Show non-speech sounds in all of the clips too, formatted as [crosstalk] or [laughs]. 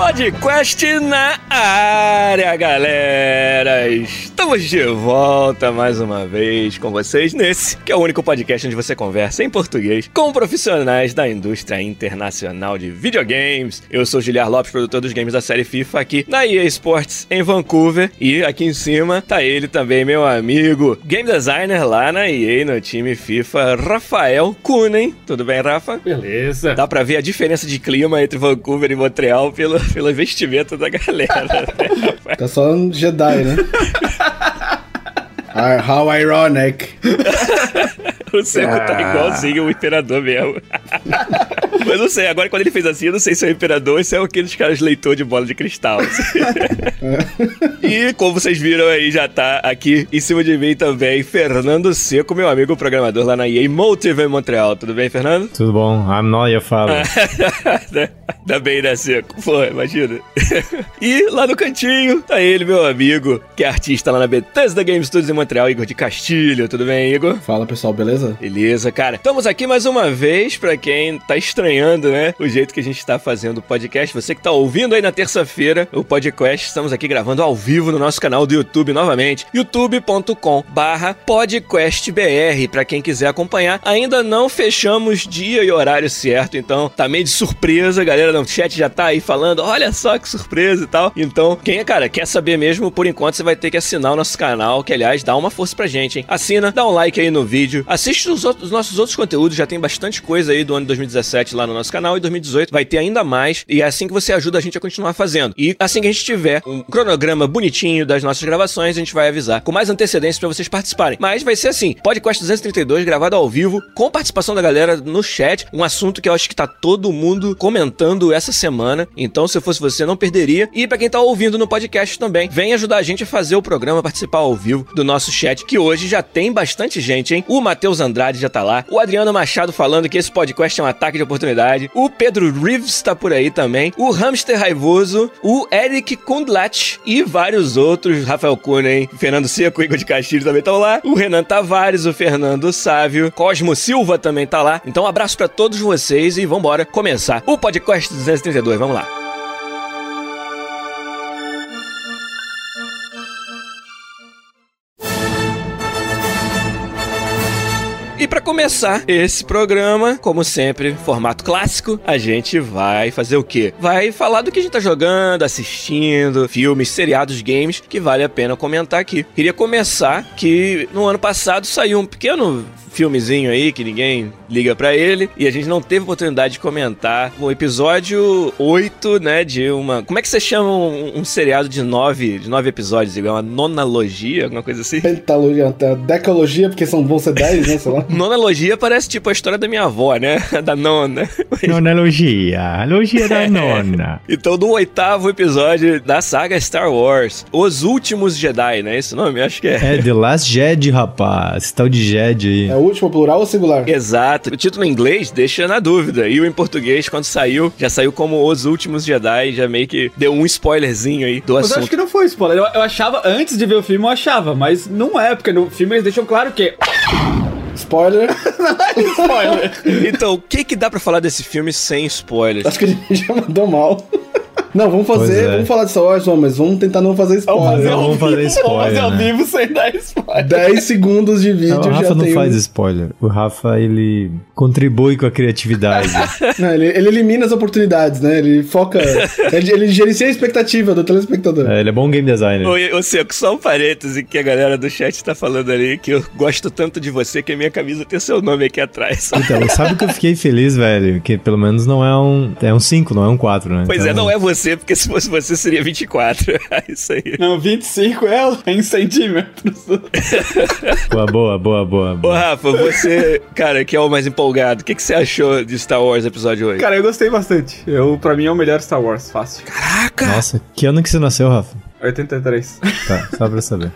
Podcast na área, galera! Estamos de volta mais uma vez com vocês nesse, que é o único podcast onde você conversa em português com profissionais da indústria internacional de videogames. Eu sou Giliar Lopes, produtor dos games da série FIFA aqui na EA Sports em Vancouver. E aqui em cima tá ele também, meu amigo, game designer lá na EA, no time FIFA, Rafael Kunen. Tudo bem, Rafa? Beleza. Dá pra ver a diferença de clima entre Vancouver e Montreal pelo, pelo [laughs] vestimento da galera. né? Tá só um Jedi, né? [laughs] How ironic. [laughs] O Seco tá Ah. igualzinho o Imperador mesmo. [laughs] Mas não sei, agora quando ele fez assim, eu não sei se é o Imperador ou se é aqueles caras leitor de bola de cristal. [laughs] [laughs] e como vocês viram aí, já tá aqui em cima de mim também, Fernando Seco, meu amigo programador lá na EA Motive em Montreal. Tudo bem, Fernando? Tudo bom? I'm not your father. Ainda bem, né, Seco? Pô, imagina. [laughs] e lá no cantinho, tá ele, meu amigo, que é artista lá na Bethesda Game Studios em Montreal, Igor de Castilho. Tudo bem, Igor? Fala pessoal, beleza? Beleza, cara. Estamos aqui mais uma vez pra quem tá estranhando, né? O jeito que a gente tá fazendo o podcast. Você que tá ouvindo aí na terça-feira o podcast, estamos aqui gravando ao vivo no nosso canal do YouTube novamente, youtube.com/barra podcastbr. Pra quem quiser acompanhar, ainda não fechamos dia e horário certo, então tá meio de surpresa, a galera no chat já tá aí falando, olha só que surpresa e tal. Então, quem é, cara, quer saber mesmo, por enquanto você vai ter que assinar o nosso canal, que aliás dá uma força pra gente, hein? Assina, dá um like aí no vídeo, assiste os, outros- os nossos outros conteúdos, já tem bastante coisa aí do ano de 2017 lá no nosso canal e 2018 vai ter ainda mais e é assim que você ajuda a gente a continuar fazendo. E assim que a gente tiver um cronograma bonitinho das nossas gravações, a gente vai avisar com mais antecedência pra vocês participarem. Mas vai ser assim, podcast 232 gravado ao vivo, com participação da galera no chat, um assunto que eu acho que tá todo mundo comentando essa semana. Então, se eu fosse você, não perderia. E pra quem tá ouvindo no podcast também, vem ajudar a gente a fazer o programa, participar ao vivo do nosso chat, que hoje já tem bastante gente, hein? O Matheus Andrade já tá lá, o Adriano Machado falando que esse podcast é um ataque de oportunidade, o Pedro Reeves tá por aí também, o Hamster Raivoso, o Eric Kundlat e vários outros, Rafael Kunen, Fernando Seco, Igor de Castilho também estão lá, o Renan Tavares, o Fernando Sávio, Cosmo Silva também tá lá. Então, um abraço pra todos vocês e vambora começar o podcast 232. Vamos lá. E pra começar esse programa, como sempre, formato clássico, a gente vai fazer o quê? Vai falar do que a gente tá jogando, assistindo, filmes, seriados, games, que vale a pena comentar aqui. Queria começar que no ano passado saiu um pequeno filmezinho aí que ninguém liga pra ele e a gente não teve oportunidade de comentar o episódio 8, né, de uma... Como é que você chama um, um seriado de nove, de nove episódios? Igor? Uma nonalogia, alguma coisa assim? Pentalogia, até decalogia, porque são bons ser 10, né? Sei lá. [laughs] Nonalogia parece tipo a história da minha avó, né? [laughs] Da nona. [laughs] Nona logia. Logia da nona. Então, no oitavo episódio da saga Star Wars, Os Últimos Jedi, né? Esse nome? Acho que é. É The Last Jedi, rapaz. Esse tal de Jedi aí. É o último plural ou singular? Exato. O título em inglês deixa na dúvida. E o em português, quando saiu, já saiu como Os Últimos Jedi. Já meio que deu um spoilerzinho aí do Mas eu acho assunto. que não foi spoiler. Eu, eu achava, antes de ver o filme, eu achava, mas não é, porque no filme eles deixam claro que. Spoiler. [laughs] Spoiler! Então, o que que dá pra falar desse filme sem spoilers? Acho que a gente já mandou mal. [laughs] Não, vamos fazer, é. vamos falar de Star Wars, mas vamos tentar não fazer spoiler. Não, vamos fazer spoiler, Vamos fazer ao né? vivo sem dar spoiler. 10 segundos de vídeo Não, o Rafa não tem. faz spoiler. O Rafa, ele contribui com a criatividade. [laughs] Não, ele, ele elimina as oportunidades, né? Ele foca. [laughs] ele, ele gerencia a expectativa do telespectador. É, ele é bom game designer. Ô, ô Seco, só um parêntese que a galera do chat tá falando ali, que eu gosto tanto de você que a minha camisa tem seu nome aqui atrás. [laughs] Então, sabe que eu fiquei feliz, velho? Que pelo menos não é um. É um 5, não é um 4, né? Pois é, Então, não é você você, porque se fosse você seria 24. [laughs] É isso aí. Não, 25 é em centímetros. [laughs] Boa, boa, boa, boa. Ô, boa. Rafa, você, cara, que é o mais empolgado, o que, que você achou de Star Wars Episódio 8? Cara, eu gostei bastante. Eu, pra mim, é o melhor Star Wars, fácil. Caraca! Nossa, que ano que você nasceu, Rafa? 83. Tá, só pra saber.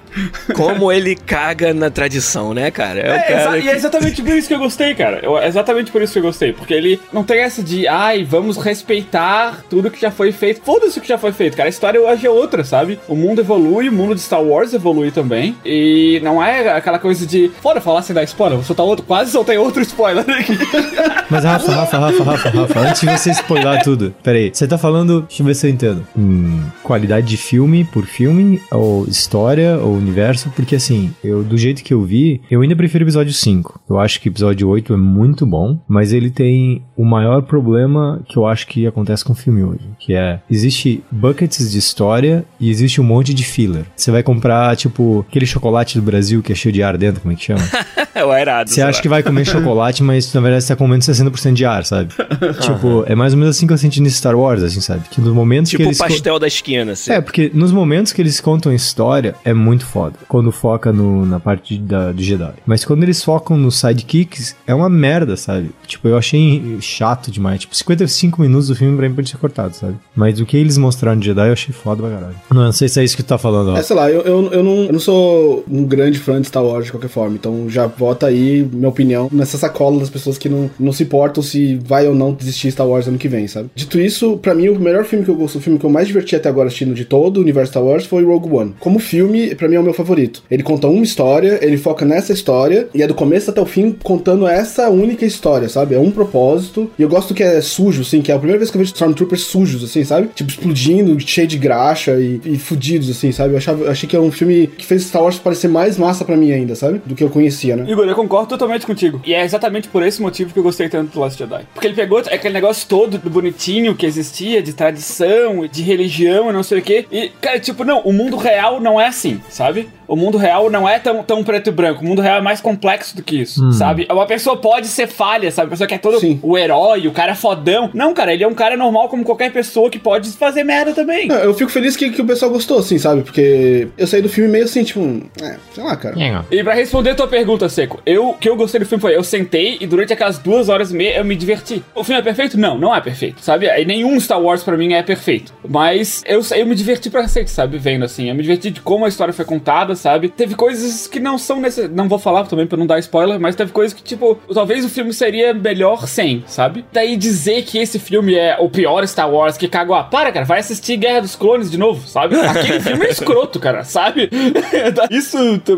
Como ele caga na tradição, né, cara? É, o É, cara exa- que... e é exatamente por isso que eu gostei, cara. Eu- é exatamente por isso que eu gostei. Porque ele não tem essa de, ai, vamos respeitar tudo que já foi feito. Foda-se o que já foi feito, cara. A história hoje é outra, sabe? O mundo evolui, o mundo de Star Wars evolui também. E não é aquela coisa de, foda, falar sem dar spoiler, vou soltar outro. Quase soltei outro spoiler aqui. [laughs] Mas Rafa, Rafa, Rafa, Rafa, Rafa, antes de você spoiler tudo, peraí, você tá falando, deixa eu ver se eu entendo, hum, qualidade de filme por filme, ou história, ou universo, porque assim, eu, do jeito que eu vi, eu ainda prefiro o episódio 5. Eu acho que o episódio 8 é muito bom, mas ele tem o maior problema que eu acho que acontece com o filme hoje, que é, existe buckets de história e existe um monte de filler. Você vai comprar, tipo, aquele chocolate do Brasil que é cheio de ar dentro, como é que chama? [laughs] É o airado. Você acha que vai comer chocolate, mas na verdade você tá comendo 60% de ar, sabe? [laughs] tipo, é mais ou menos assim que eu senti nesse Star Wars, assim, sabe? Que nos momentos Tipo que o eles. co- pastel da esquina, assim. É, porque nos momentos que eles contam a história, é muito foda. Quando foca no, na parte da, do Jedi. Mas quando eles focam nos sidekicks, é uma merda, sabe? Tipo, eu achei chato demais. Tipo, 55 minutos do filme pra mim pode ser cortado, sabe? Mas o que eles mostraram de Jedi eu achei foda pra caralho. Não, não sei se é isso que tu tá falando, ó. É, sei lá, eu, eu, eu, não, eu não sou um grande fã de Star Wars de qualquer forma, então já bota aí minha opinião nessa sacola das pessoas que não, não se importam se vai ou não desistir Star Wars ano que vem, sabe? Dito isso, pra mim o melhor filme que eu gosto, o filme que eu mais diverti até agora assistindo de todo o universo Star Wars foi Rogue One. Como filme, pra mim é o meu favorito. Ele conta uma história, ele foca nessa história e é do começo até o fim contando essa única história, sabe? É um propósito. E eu gosto que é sujo, assim, que é a primeira vez que eu vejo Stormtroopers sujos, assim, sabe? Tipo, explodindo, cheio de graxa e, e fudidos, assim, sabe? Eu achava, achei que é um filme que fez Star Wars parecer mais massa pra mim ainda, sabe? Do que eu conhecia, né? Igor, eu concordo totalmente contigo. E é exatamente por esse motivo que eu gostei tanto do Last Jedi. Porque ele pegou aquele negócio todo do bonitinho que existia, de tradição, de religião e não sei o quê. E, cara, tipo, não, o mundo real não é assim, sabe? O mundo real não é tão, tão preto e branco. O mundo real é mais complexo do que isso, sabe? Uma pessoa pode ser falha, sabe? A pessoa que é todo Sim. o herói, o cara fodão. Não, cara, ele é um cara normal como qualquer pessoa que pode fazer merda também. Não, Eu fico feliz que, que o pessoal gostou, assim, sabe? Porque eu saí do filme meio assim, tipo, hum, é, sei lá, cara. E pra responder a tua pergunta, Seco, eu, o que eu gostei do filme foi, eu sentei e durante aquelas duas horas e meia eu me diverti. O filme é perfeito? Não, não é perfeito, sabe? E nenhum Star Wars pra mim é perfeito. Mas eu, eu me diverti pra cacete, sabe? Vendo assim, eu me diverti de como a história foi contada, sabe? Teve coisas que não são necessárias, não vou falar também pra não dar spoiler, mas teve coisas que, tipo, talvez o filme seria melhor sem, sabe? Daí dizer que esse filme é o pior Star Wars, que cagou a para, cara, vai assistir Guerra dos Clones de novo, sabe? Aquele [laughs] filme é escroto, cara, sabe? [laughs] Isso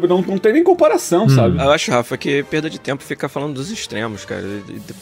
não, não tem nem comparação, sabe? Eu acho, Rafa, que perda de tempo ficar falando dos extremos, cara.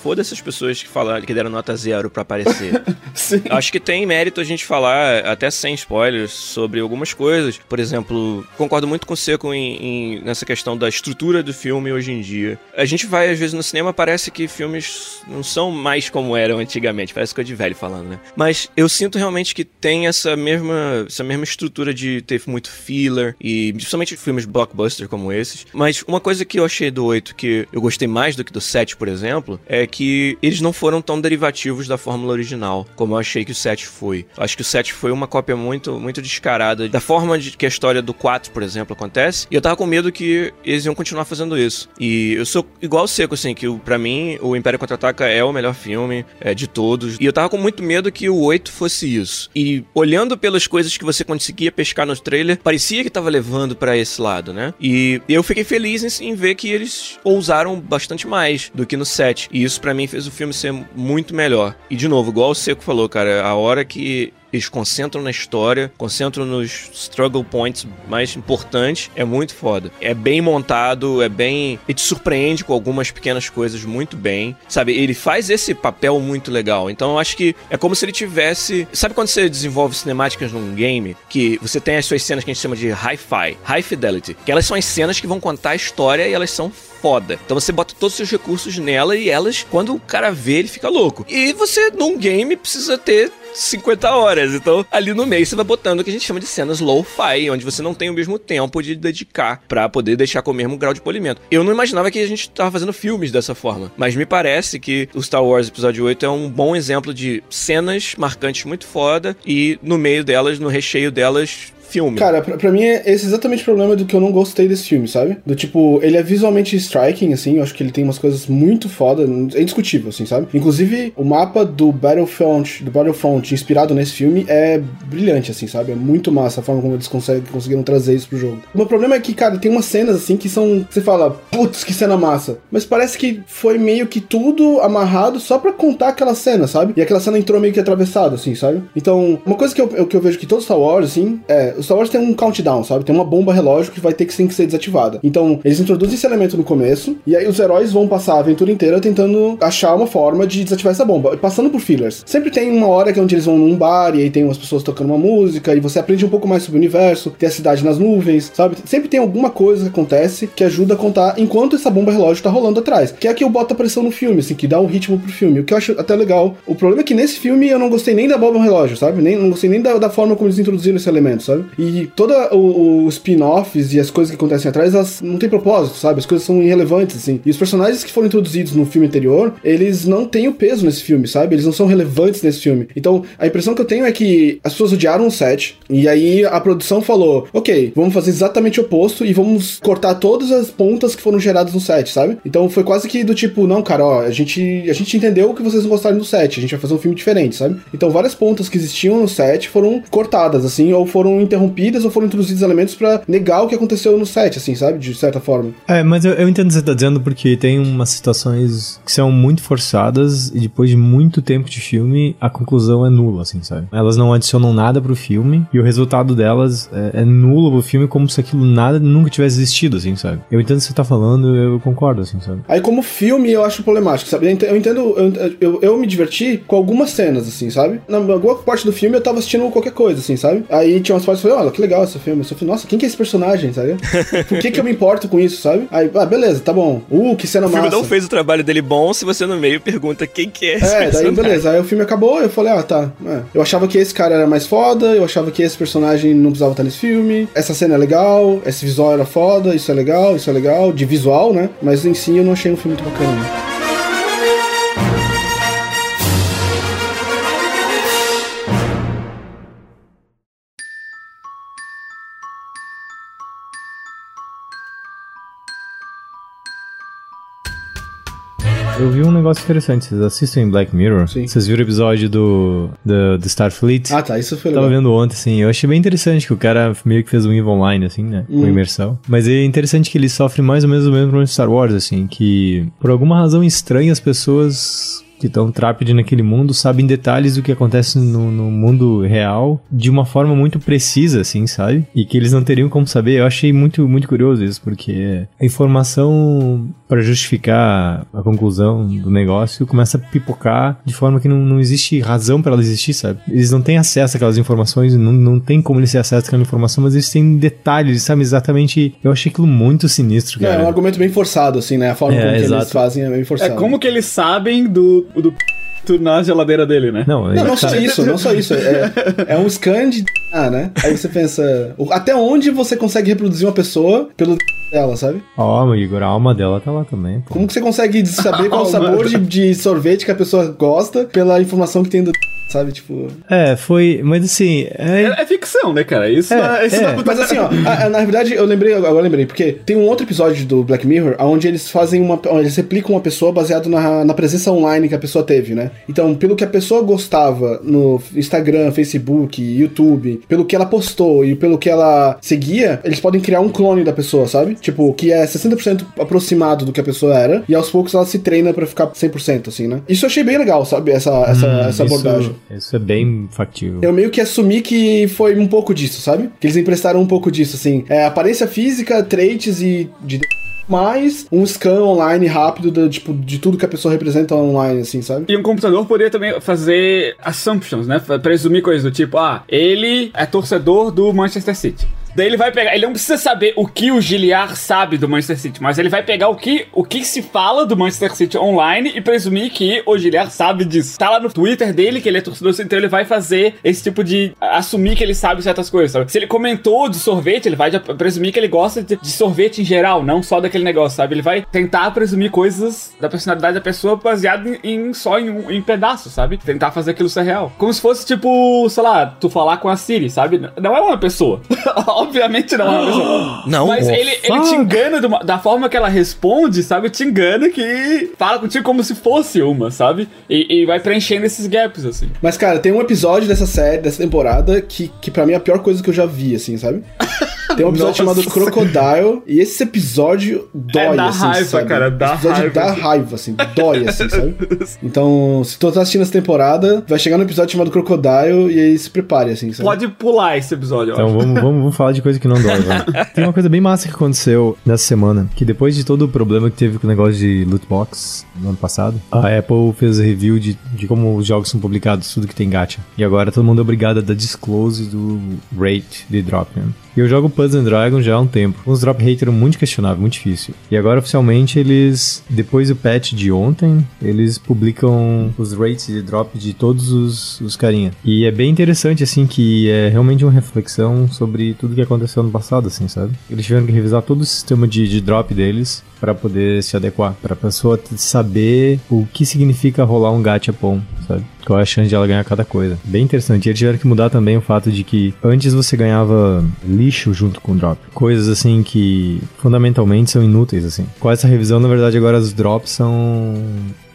Foda-se as pessoas que falaram que deram nota zero pra aparecer. [laughs] Sim. Acho que tem mérito a gente falar, até sem spoilers, sobre algumas coisas. Por exemplo, concordo muito com o Seco em, em- nessa questão da estrutura do filme hoje em dia. A gente vai, às vezes, no cinema, parece que filmes não são mais como eram antigamente. Parece coisa de velho falando, né? Mas eu sinto realmente que tem essa mesma, essa mesma estrutura de ter muito filler, e principalmente filmes blockbuster como esses. Mas uma coisa que eu achei do 8 que eu gostei mais do que do 7, por exemplo, é que eles não foram tão derivativos da fórmula original, como eu achei que o 7 foi. Acho que o 7 foi uma cópia muito, muito descarada da forma de que a história do 4, por exemplo, acontece. E eu tava com medo que eles iam continuar fazendo isso. E eu sou igual Seco, assim, que pra mim o Império Contra-Ataca é o melhor filme é, de todos. E eu tava com muito medo que o 8 fosse isso. E olhando pelas coisas que você conseguia pescar no trailer, parecia que tava levando pra esse lado, né? E eu fiquei feliz em, em ver que eles ousaram bastante mais do que no 7. E isso pra mim fez o filme ser muito melhor. E de novo, igual o Seco falou, cara, a hora que eles concentram na história, concentram nos struggle points mais importantes, é muito foda. É bem montado, é bem. Ele te surpreende com algumas pequenas coisas muito bem. Sabe, ele faz esse papel muito legal. Então eu acho que é como se ele tivesse. Sabe quando você desenvolve cinemáticas num game? Que você tem as suas cenas que a gente chama de hi-fi, high fidelity. Que elas são as cenas que vão contar a história e elas são foda. Então você bota todos os seus recursos nela e elas, quando o cara vê, ele fica louco. E você, num game, precisa ter 50 horas. Então, ali no meio você vai botando o que a gente chama de cenas low-fi, onde você não tem o mesmo tempo de dedicar para poder deixar com o mesmo grau de polimento. Eu não imaginava que a gente tava fazendo filmes dessa forma, mas me parece que o Star Wars Episódio 8 é um bom exemplo de cenas marcantes muito foda e no meio delas, no recheio delas, filme. Cara, pra, pra mim, é esse exatamente o problema do que eu não gostei desse filme, sabe? Do tipo, ele é visualmente striking, assim, eu acho que ele tem umas coisas muito foda, é indiscutível, assim, sabe? Inclusive, o mapa do Battlefront, do Battlefront inspirado nesse filme é brilhante, assim, sabe? É muito massa a forma como eles conseguem, conseguiram trazer isso pro jogo. O meu problema é que, cara, tem umas cenas, assim, que são, você fala, putz, que cena massa. Mas parece que foi meio que tudo amarrado só pra contar aquela cena, sabe? E aquela cena entrou meio que atravessada, assim, sabe? Então, uma coisa que eu, que eu vejo que todo Star Wars, assim, é, Star Wars tem um countdown, sabe? Tem uma bomba relógio que vai ter que, sim, que ser desativada. Então, eles introduzem esse elemento no começo, e aí os heróis vão passar a aventura inteira tentando achar uma forma de desativar essa bomba, passando por fillers. Sempre tem uma hora que é onde eles vão num bar, e aí tem umas pessoas tocando uma música, e você aprende um pouco mais sobre o universo, tem a cidade nas nuvens, sabe? Sempre tem alguma coisa que acontece que ajuda a contar enquanto essa bomba relógio tá rolando atrás. Que é que eu boto a pressão no filme, assim, que dá um ritmo pro filme. O que eu acho até legal. O problema é que nesse filme eu não gostei nem da bomba relógio, sabe? Nem, não gostei nem da, da forma como eles introduziram esse elemento, sabe? E toda o, o spin-offs e as coisas que acontecem atrás, elas não têm propósito, sabe? As coisas são irrelevantes, assim. E os personagens que foram introduzidos no filme anterior, eles não têm o peso nesse filme, sabe? Eles não são relevantes nesse filme. Então, a impressão que eu tenho é que as pessoas odiaram o set, e aí a produção falou: ok, vamos fazer exatamente o oposto e vamos cortar todas as pontas que foram geradas no set, sabe? Então foi quase que do tipo, não, cara, ó, a gente, a gente entendeu que vocês gostaram do set, a gente vai fazer um filme diferente, sabe? Então várias pontas que existiam no set foram cortadas, assim, ou foram interrompidas ou foram introduzidos elementos para negar o que aconteceu no set, assim, sabe? De certa forma. É, mas eu, eu entendo o que você tá dizendo porque tem umas situações que são muito forçadas e depois de muito tempo de filme, a conclusão é nula, assim, sabe? Elas não adicionam nada pro filme e o resultado delas é, é nulo pro filme como se aquilo nada nunca tivesse existido, assim, sabe? Eu entendo o que você tá falando, eu concordo, assim, sabe? Aí como filme eu acho problemático, sabe? Eu entendo, eu, eu, eu, me diverti com algumas cenas, assim, sabe? Na alguma parte do filme eu tava assistindo qualquer coisa, assim, sabe? Aí tinha umas partes falei, olha, que legal esse filme. Eu falei, nossa, quem que é esse personagem, sabe? [laughs] Por que que eu me importo com isso, sabe? Aí, ah, beleza, tá bom. Uh, que cena O filme massa. não fez o trabalho dele bom se você no meio pergunta quem que é esse É, daí personagem. beleza. Aí o filme acabou, eu falei, ah, tá. é. Eu achava que esse cara era mais foda, eu achava que esse personagem não precisava estar nesse filme. Essa cena é legal, esse visual era foda, isso é legal, isso é legal, de visual, né? Mas em si eu não achei um filme muito bacana. Eu vi um negócio interessante. Vocês assistem Black Mirror? Sim. Vocês viram o episódio do, do, do Starfleet? Ah, tá, isso foi Tava legal. vendo ontem, assim, eu achei bem interessante que o cara meio que fez um EVE Online, assim, né? Com Hum. imersão. Mas é interessante que ele sofre mais ou menos o mesmo problema de Star Wars, assim, que por alguma razão estranha as pessoas que estão trapped naquele mundo sabem detalhes do que acontece no, no mundo real de uma forma muito precisa, assim, sabe? E que eles não teriam como saber. Eu achei muito, muito curioso isso, porque a informação para justificar a conclusão do negócio começa a pipocar de forma que não, não existe razão para ela existir, sabe? Eles não têm acesso àquelas informações, não, não tem como eles ter acesso àquela informação, mas eles têm detalhes, eles sabem exatamente. Eu achei aquilo muito sinistro, É, cara. um argumento bem forçado, assim, né? A forma É, como que eles exato. fazem é bem É forçado. como que eles sabem do, do p na geladeira dele, né? Não, Não, não ele só isso, não só isso. É, é um scan de ah, né? Aí você pensa, até onde você consegue reproduzir uma pessoa pelo dela, sabe? Ó, oh, Igor, a alma dela tá lá também. Pô. Como que você consegue [laughs] saber qual o sabor de, de sorvete que a pessoa gosta pela informação que tem do sabe? Tipo. É, foi. Mas assim. É, É, é ficção, né, cara? Isso, É, dá- isso é. dá Mas assim, ó, a- a- na verdade eu lembrei, agora eu lembrei, porque tem um outro episódio do Black Mirror onde eles fazem uma. onde eles replicam uma pessoa baseado na, na presença online que a pessoa teve, né? Então, pelo que a pessoa gostava no Instagram, Facebook, YouTube, pelo que ela postou e pelo que ela seguia, eles podem criar um clone da pessoa, sabe? Tipo, que é 60% aproximado do que a pessoa era, e aos poucos ela se treina pra ficar 100%, assim, né? Isso eu achei bem legal, sabe? Essa, essa, hum, essa abordagem. Isso, isso é bem factível. Eu meio que assumi que foi um pouco disso, sabe? Que eles emprestaram um pouco disso, assim. É, aparência física, traits e de mais um scan online rápido do, tipo, de tudo que a pessoa representa online, assim, sabe? E um computador poderia também fazer assumptions, né? Presumir coisas do tipo, ah, ele é torcedor do Manchester City. Daí ele vai pegar. Ele não precisa saber o que o Giliar sabe do Manchester City, mas ele vai pegar o que, o que se fala do Manchester City online e presumir que o Giliar sabe disso. Tá lá no Twitter dele que ele é torcedor, então ele vai fazer esse tipo de. assumir que ele sabe certas coisas, sabe? Se ele comentou de sorvete, ele vai presumir que ele gosta de, de sorvete em geral, não só daquele negócio, sabe? Ele vai tentar presumir coisas da personalidade da pessoa baseado em, em só em, um, em pedaços, sabe? Tentar fazer aquilo ser real. Como se fosse tipo, sei lá, tu falar com a Siri, sabe? Não é uma pessoa. [laughs] Obviamente não é uma pessoa. Não, Mas ele, ele te engana uma- da forma que ela responde, sabe? Te engana que fala contigo como se fosse uma, sabe? E, e vai preenchendo esses gaps, assim. Mas, cara, tem um episódio dessa série, dessa temporada, que, que pra mim é a pior coisa que eu já vi, assim, sabe? Tem um episódio Nossa. chamado Crocodile, e esse episódio dói, É, dá assim, raiva, sabe? cara, dá Esse episódio raiva. dá raiva, assim, dói, assim, sabe? [laughs] Então, se tu tá assistindo essa temporada, vai chegar no episódio chamado Crocodile, e aí se prepare, assim, sabe? Pode pular esse episódio, eu Então vamos, vamos, vamos falar de coisa que não dói, vai. [laughs] Tem uma coisa bem massa que aconteceu nessa semana, que depois de todo o problema que teve com o negócio de loot box no ano passado, a Apple fez review de, de como os jogos são publicados, tudo que tem gacha. E agora todo mundo é obrigado a dar disclose do rate de drop, né? E eu jogo Puzzle and Dragon já há um tempo. Os drop rate eram muito questionáveis, muito difícil. E agora, oficialmente, eles, depois do patch de ontem, eles publicam os rates de drop de todos os, os carinha. E é bem interessante, assim, que é realmente uma reflexão sobre tudo que aconteceu no passado, assim, sabe? Eles tiveram que revisar todo o sistema de, de drop deles para poder se adequar, para a pessoa saber o que significa rolar um gachapon, sabe? Qual é a chance de ela ganhar cada coisa. Bem interessante. E eles tiveram que mudar também o fato de que antes você ganhava lixo junto com o drop. Coisas assim que fundamentalmente são inúteis, assim. Com essa revisão, na verdade, agora os drops são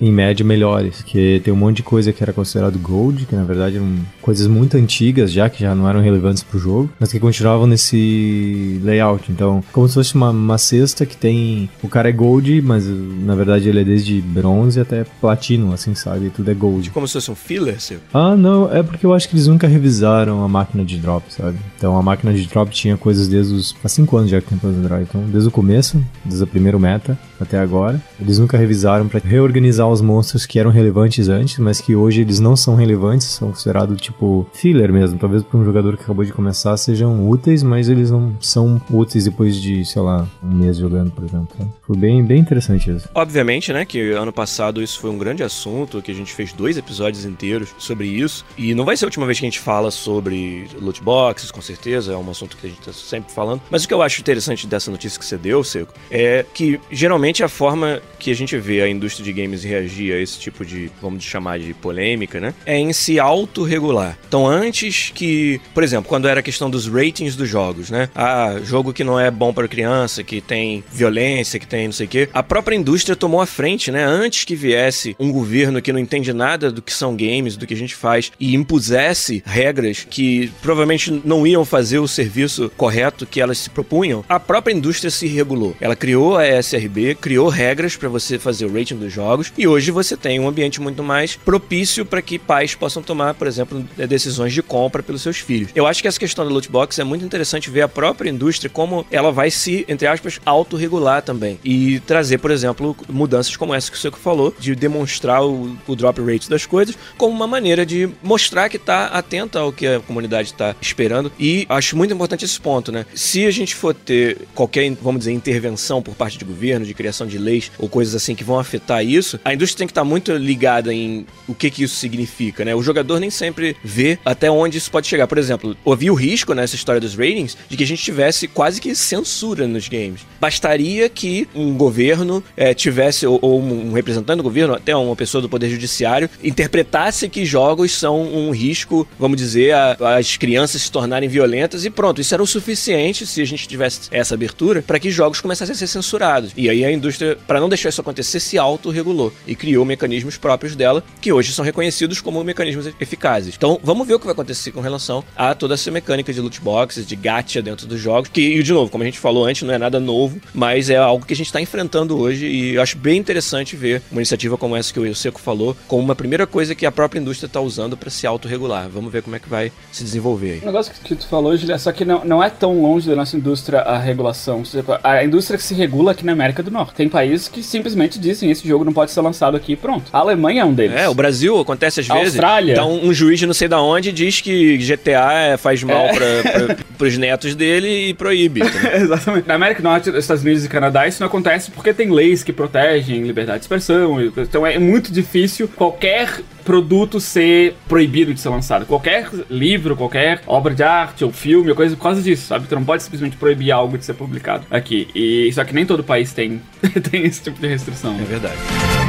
em média melhores, porque tem um monte de coisa que era considerado gold, que na verdade eram coisas muito antigas já, que já não eram relevantes pro jogo, mas que continuavam nesse layout. Então, como se fosse uma, uma cesta que tem. O cara é gold, mas na verdade ele é desde bronze até platino, assim, sabe? Tudo é gold. Como se fosse um filler, seu. Ah, não, é porque eu acho que eles nunca revisaram a máquina de drop, sabe? Então a máquina de drop tinha coisas desde os. Há 5 anos já que tem Puzzle Drive. Então, desde o começo, desde o primeiro meta até agora, eles nunca revisaram pra reorganizar os monstros que eram relevantes antes, mas que hoje eles não são relevantes, são considerados tipo filler mesmo. Talvez para um jogador que acabou de começar sejam úteis, mas eles não são úteis depois de, sei lá, um mês jogando, por exemplo. sabe? Foi bem, bem interessante isso. Obviamente, né, que ano passado isso foi um grande assunto, que a gente fez dois episódios inteiros sobre isso. E não vai ser a última vez que a gente fala sobre loot boxes, com certeza, é um assunto que a gente tá sempre falando. Mas o que eu acho interessante dessa notícia que você deu, Seco, é que geralmente a forma que a gente vê a indústria de games reagir a esse tipo de, vamos chamar de polêmica, né, é em se autorregular. Então, antes que, por exemplo, quando era a questão dos ratings dos jogos, né, ah, jogo que não é bom para criança, que tem violência, que tem não sei o quê, a própria indústria tomou a frente, né, antes que viesse um governo que não entende nada do que são games, do que a gente faz, e impusesse regras que provavelmente não iam fazer o serviço correto que elas se propunham, a própria indústria se regulou. Ela criou a ESRB, criou regras para você fazer o rating dos jogos, e hoje você tem um ambiente muito mais propício para que pais possam tomar, por exemplo, decisões de compra pelos seus filhos. Eu acho que essa questão da loot box é muito interessante ver a própria indústria como ela vai se, entre aspas, autorregular também e trazer, por exemplo, mudanças como essa que o Seco falou, de demonstrar o, o drop rate das coisas como uma maneira de mostrar que está atenta ao que a comunidade está esperando. E acho muito importante esse ponto, né? Se a gente for ter qualquer, vamos dizer, intervenção por parte de governo, de criação de leis ou coisas assim que vão afetar isso, a indústria tem que estar muito ligada em o que, que isso significa, né? O jogador nem sempre vê até onde isso pode chegar. Por exemplo, ouvi o risco nessa história dos ratings de que a gente tivesse quase que censura nos games. Bastaria que um governo eh, tivesse, ou, ou um representante do governo, até uma pessoa do Poder Judiciário, interpretasse que jogos são um risco, vamos dizer, a- as crianças se tornarem violentas e pronto. Isso era o suficiente, se a gente tivesse essa abertura, para que jogos começassem a ser censurados. E aí a indústria, para não deixar isso acontecer, se autorregulou e criou mecanismos próprios dela, que hoje são reconhecidos como mecanismos eficazes. Então, vamos ver o que vai acontecer com relação a toda essa mecânica de loot boxes, de gacha dentro dos jogos, que, e de novo, como a gente falou antes, não é nada novo, mas é algo que a gente está enfrentando hoje e eu acho bem interessante ver uma iniciativa como essa que o Seco falou, como uma primeira coisa que a própria indústria está usando para se autorregular. Vamos ver como é que vai se desenvolver aí. O negócio que tu falou, Julia, só que não, não é tão longe da nossa indústria a regulação. A indústria que se regula aqui na América do Norte. Tem países que simplesmente dizem esse jogo não pode ser lançado aqui e pronto. A Alemanha é um deles. É, o Brasil acontece às A vezes. Austrália. Então um juiz de não sei da onde diz que GTA é- faz mal para pros netos dele e proíbe. [laughs] Exatamente. Na América do Norte, Estados Unidos e Canadá, isso não acontece porque tem leis que protegem liberdade de expressão. Então é muito difícil qualquer produto ser proibido de ser lançado. Qualquer livro, qualquer obra de arte ou filme ou coisa por causa disso, sabe? Tu não pode simplesmente proibir algo de ser publicado aqui. E só que nem todo país tem, [laughs] tem esse tipo de restrição. É verdade.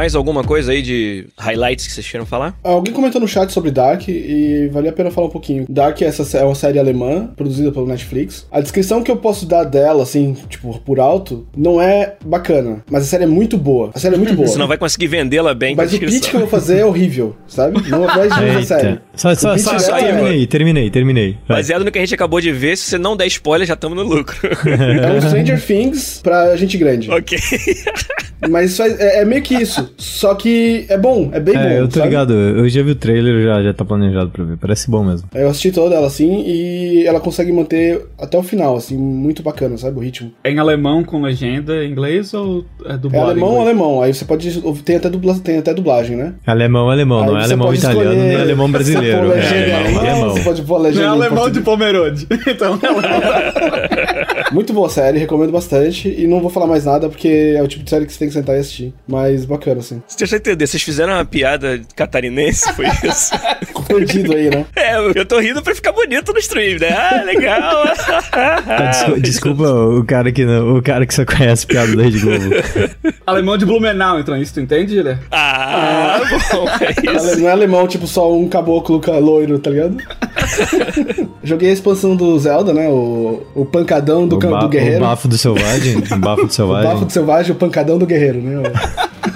Mais alguma coisa aí de highlights que vocês queiram falar? Alguém comentou no chat sobre Dark e valia a pena falar um pouquinho. Dark é essa é uma série alemã produzida pelo Netflix. A descrição que eu posso dar dela, assim, tipo, por alto, não é bacana. Mas a série é muito boa. A série é muito [laughs] boa. Você não vai conseguir vendê-la bem Mas o pitch que eu vou fazer é horrível, sabe? Não vai [laughs] de a série. Só, só, só, só é- terminei, terminei, terminei. Vai. Baseado no que a gente acabou de ver, se você não der spoiler, já estamos no lucro. É um [laughs] Stranger Things pra gente grande. ok. Mas é, é meio que isso. Só que é bom, é bem bom. É, eu tô sabe? ligado, eu já vi o trailer, já, já tá planejado pra ver. Parece bom mesmo. Eu assisti toda ela assim e ela consegue manter até o final, assim, muito bacana, sabe? O ritmo. É em alemão com legenda em inglês ou é É dublado? em alemão, alemão. Aí você pode. Tem até, dubla, tem até dublagem, né? Alemão, alemão, não Aí é você alemão italiano, escolher nem alemão brasileiro. pôr legenda É em alemão, alemão. Você pode pôr Não legenda é em alemão de. Pomerode. [laughs] Então é alemão. [laughs] Muito boa série, recomendo bastante. E não vou falar mais nada porque é o tipo de série que você tem que sentar e assistir. Mas bacana, assim. Deixa eu entender, vocês fizeram uma piada catarinense, foi isso? [laughs] Perdido aí, né? é, eu tô rindo pra ficar bonito no stream, né? Ah, legal. Ah, desculpa, [laughs] desculpa o cara que não, o cara que só conhece piada da Rede Globo. [laughs] alemão de Blumenau, então isso tu entende, Julia? ah, bom, é isso. Não é alemão, tipo, só um caboclo ca- loiro, tá ligado? Joguei a expansão do Zelda, né? O, o pancadão do, o, ba- do guerreiro. [laughs] o bafo do selvagem, o bafo do O selvagem. bafo do selvagem, o pancadão do guerreiro, né?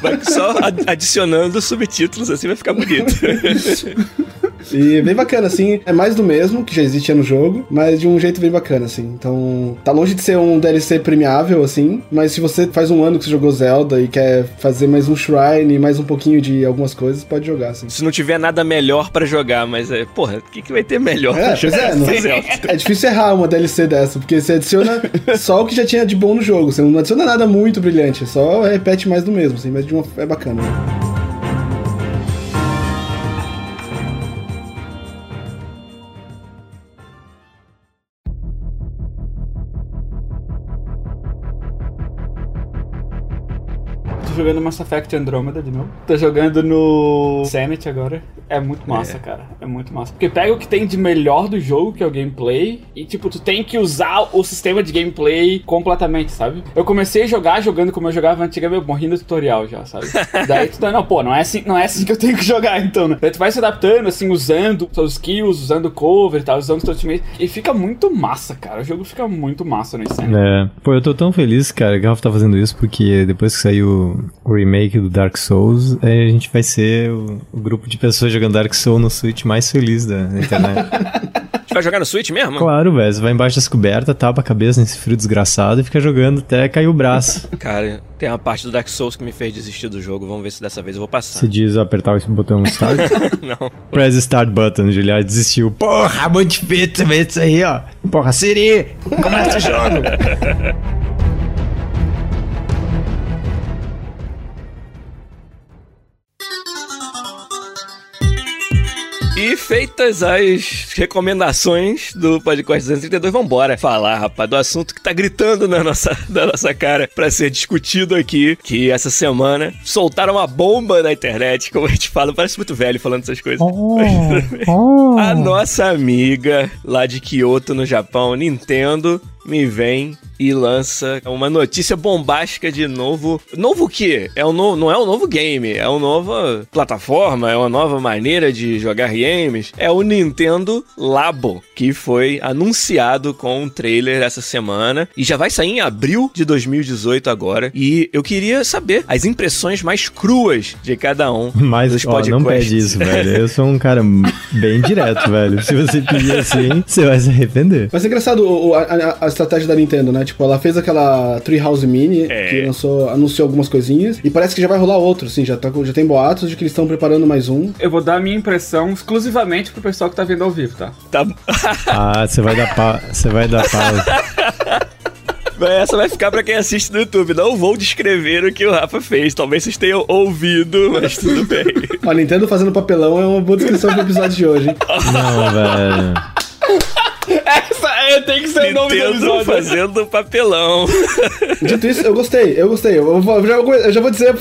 Vai só ad- adicionando subtítulos, assim vai ficar bonito. [laughs] E bem bacana, assim. É mais do mesmo que já existia no jogo, mas de um jeito bem bacana, assim. Então, tá longe de ser um DLC premiável, assim. Mas se você faz um ano que você jogou Zelda e quer fazer mais um shrine, mais um pouquinho de algumas coisas, pode jogar, assim. Se não tiver nada melhor pra jogar, mas é, porra, o que, que vai ter melhor É, pois é, não, [laughs] é difícil errar uma DLC dessa, porque você adiciona [laughs] só o que já tinha de bom no jogo, você não adiciona nada muito brilhante, só repete mais do mesmo, assim, mas de uma, é bacana. Jogando Mass Effect Andromeda de novo. Tô jogando no Zenith agora. É muito massa, cara. É muito massa. Porque pega o que tem de melhor do jogo, que é o gameplay, e tipo, tu tem que usar o sistema de gameplay completamente, sabe? Eu comecei a jogar jogando como eu jogava antigamente, eu morri no tutorial já, sabe? [laughs] Daí tu tá, não, pô, não é assim, não é assim que eu tenho que jogar, então, né? Daí tu vai se adaptando, assim, usando seus skills, usando cover e tal, usando os teus teammates. E fica muito massa, cara. O jogo fica muito massa no Zenith. É. Pô, eu tô tão feliz, cara, que o Rafa tá fazendo isso, porque depois que saiu remake do Dark Souls, aí a gente vai ser o, o grupo de pessoas jogando Dark Souls no Switch mais feliz da internet. [laughs] A gente vai jogar no Switch mesmo? claro, velho, você vai embaixo das cobertas, tapa a cabeça nesse frio desgraçado e fica jogando até cair o braço. [laughs] Cara, tem uma parte do Dark Souls que me fez desistir do jogo. Vamos ver se dessa vez eu vou passar. Você diz apertar esse botão start. [laughs] Não. Press start button, Juliá desistiu. Porra, muito ver isso aí, ó. Porra, Siri, começa o jogo. Feitas as recomendações do podcast 232, vambora falar, rapaz, do assunto que tá gritando na nossa, [laughs] na nossa cara pra ser discutido aqui, que essa semana soltaram uma bomba na internet, como a gente fala, parece muito velho falando essas coisas. [laughs] A nossa amiga lá de Kyoto, no Japão, Nintendo, me vem e lança uma notícia bombástica de novo. Novo o quê? É um novo, não é um novo game, é uma nova plataforma, é uma nova maneira de jogar games. É o Nintendo Labo, que foi anunciado com um trailer essa semana e já vai sair em abril de 2018 agora. E eu queria saber as impressões mais cruas de cada um [laughs] Mas, dos ó, não podcasts. pede isso, velho. Eu sou um cara bem direto, velho. Se você pedir assim, você vai se arrepender. Mas é engraçado a, a- a estratégia da Nintendo, né? Tipo, ela fez aquela Treehouse Mini, É. que lançou, anunciou algumas coisinhas, e parece que já vai rolar outro, assim, já, tá, já tem boatos de que eles estão preparando mais um. Eu vou dar a minha impressão exclusivamente pro pessoal que tá vendo ao vivo, tá? Tá... [laughs] Ah, você vai dar pa... Você vai dar pausa. Essa vai ficar pra quem assiste no YouTube. Não vou descrever o que o Rafa fez. Talvez vocês tenham ouvido, mas tudo bem. [laughs] A Nintendo fazendo papelão é uma boa descrição pro episódio de hoje, hein? Não, velho. É, tem que ser o nome do episódio. fazendo papelão. Dito isso, eu gostei, eu gostei. Eu, vou- já, vou- eu já vou dizer.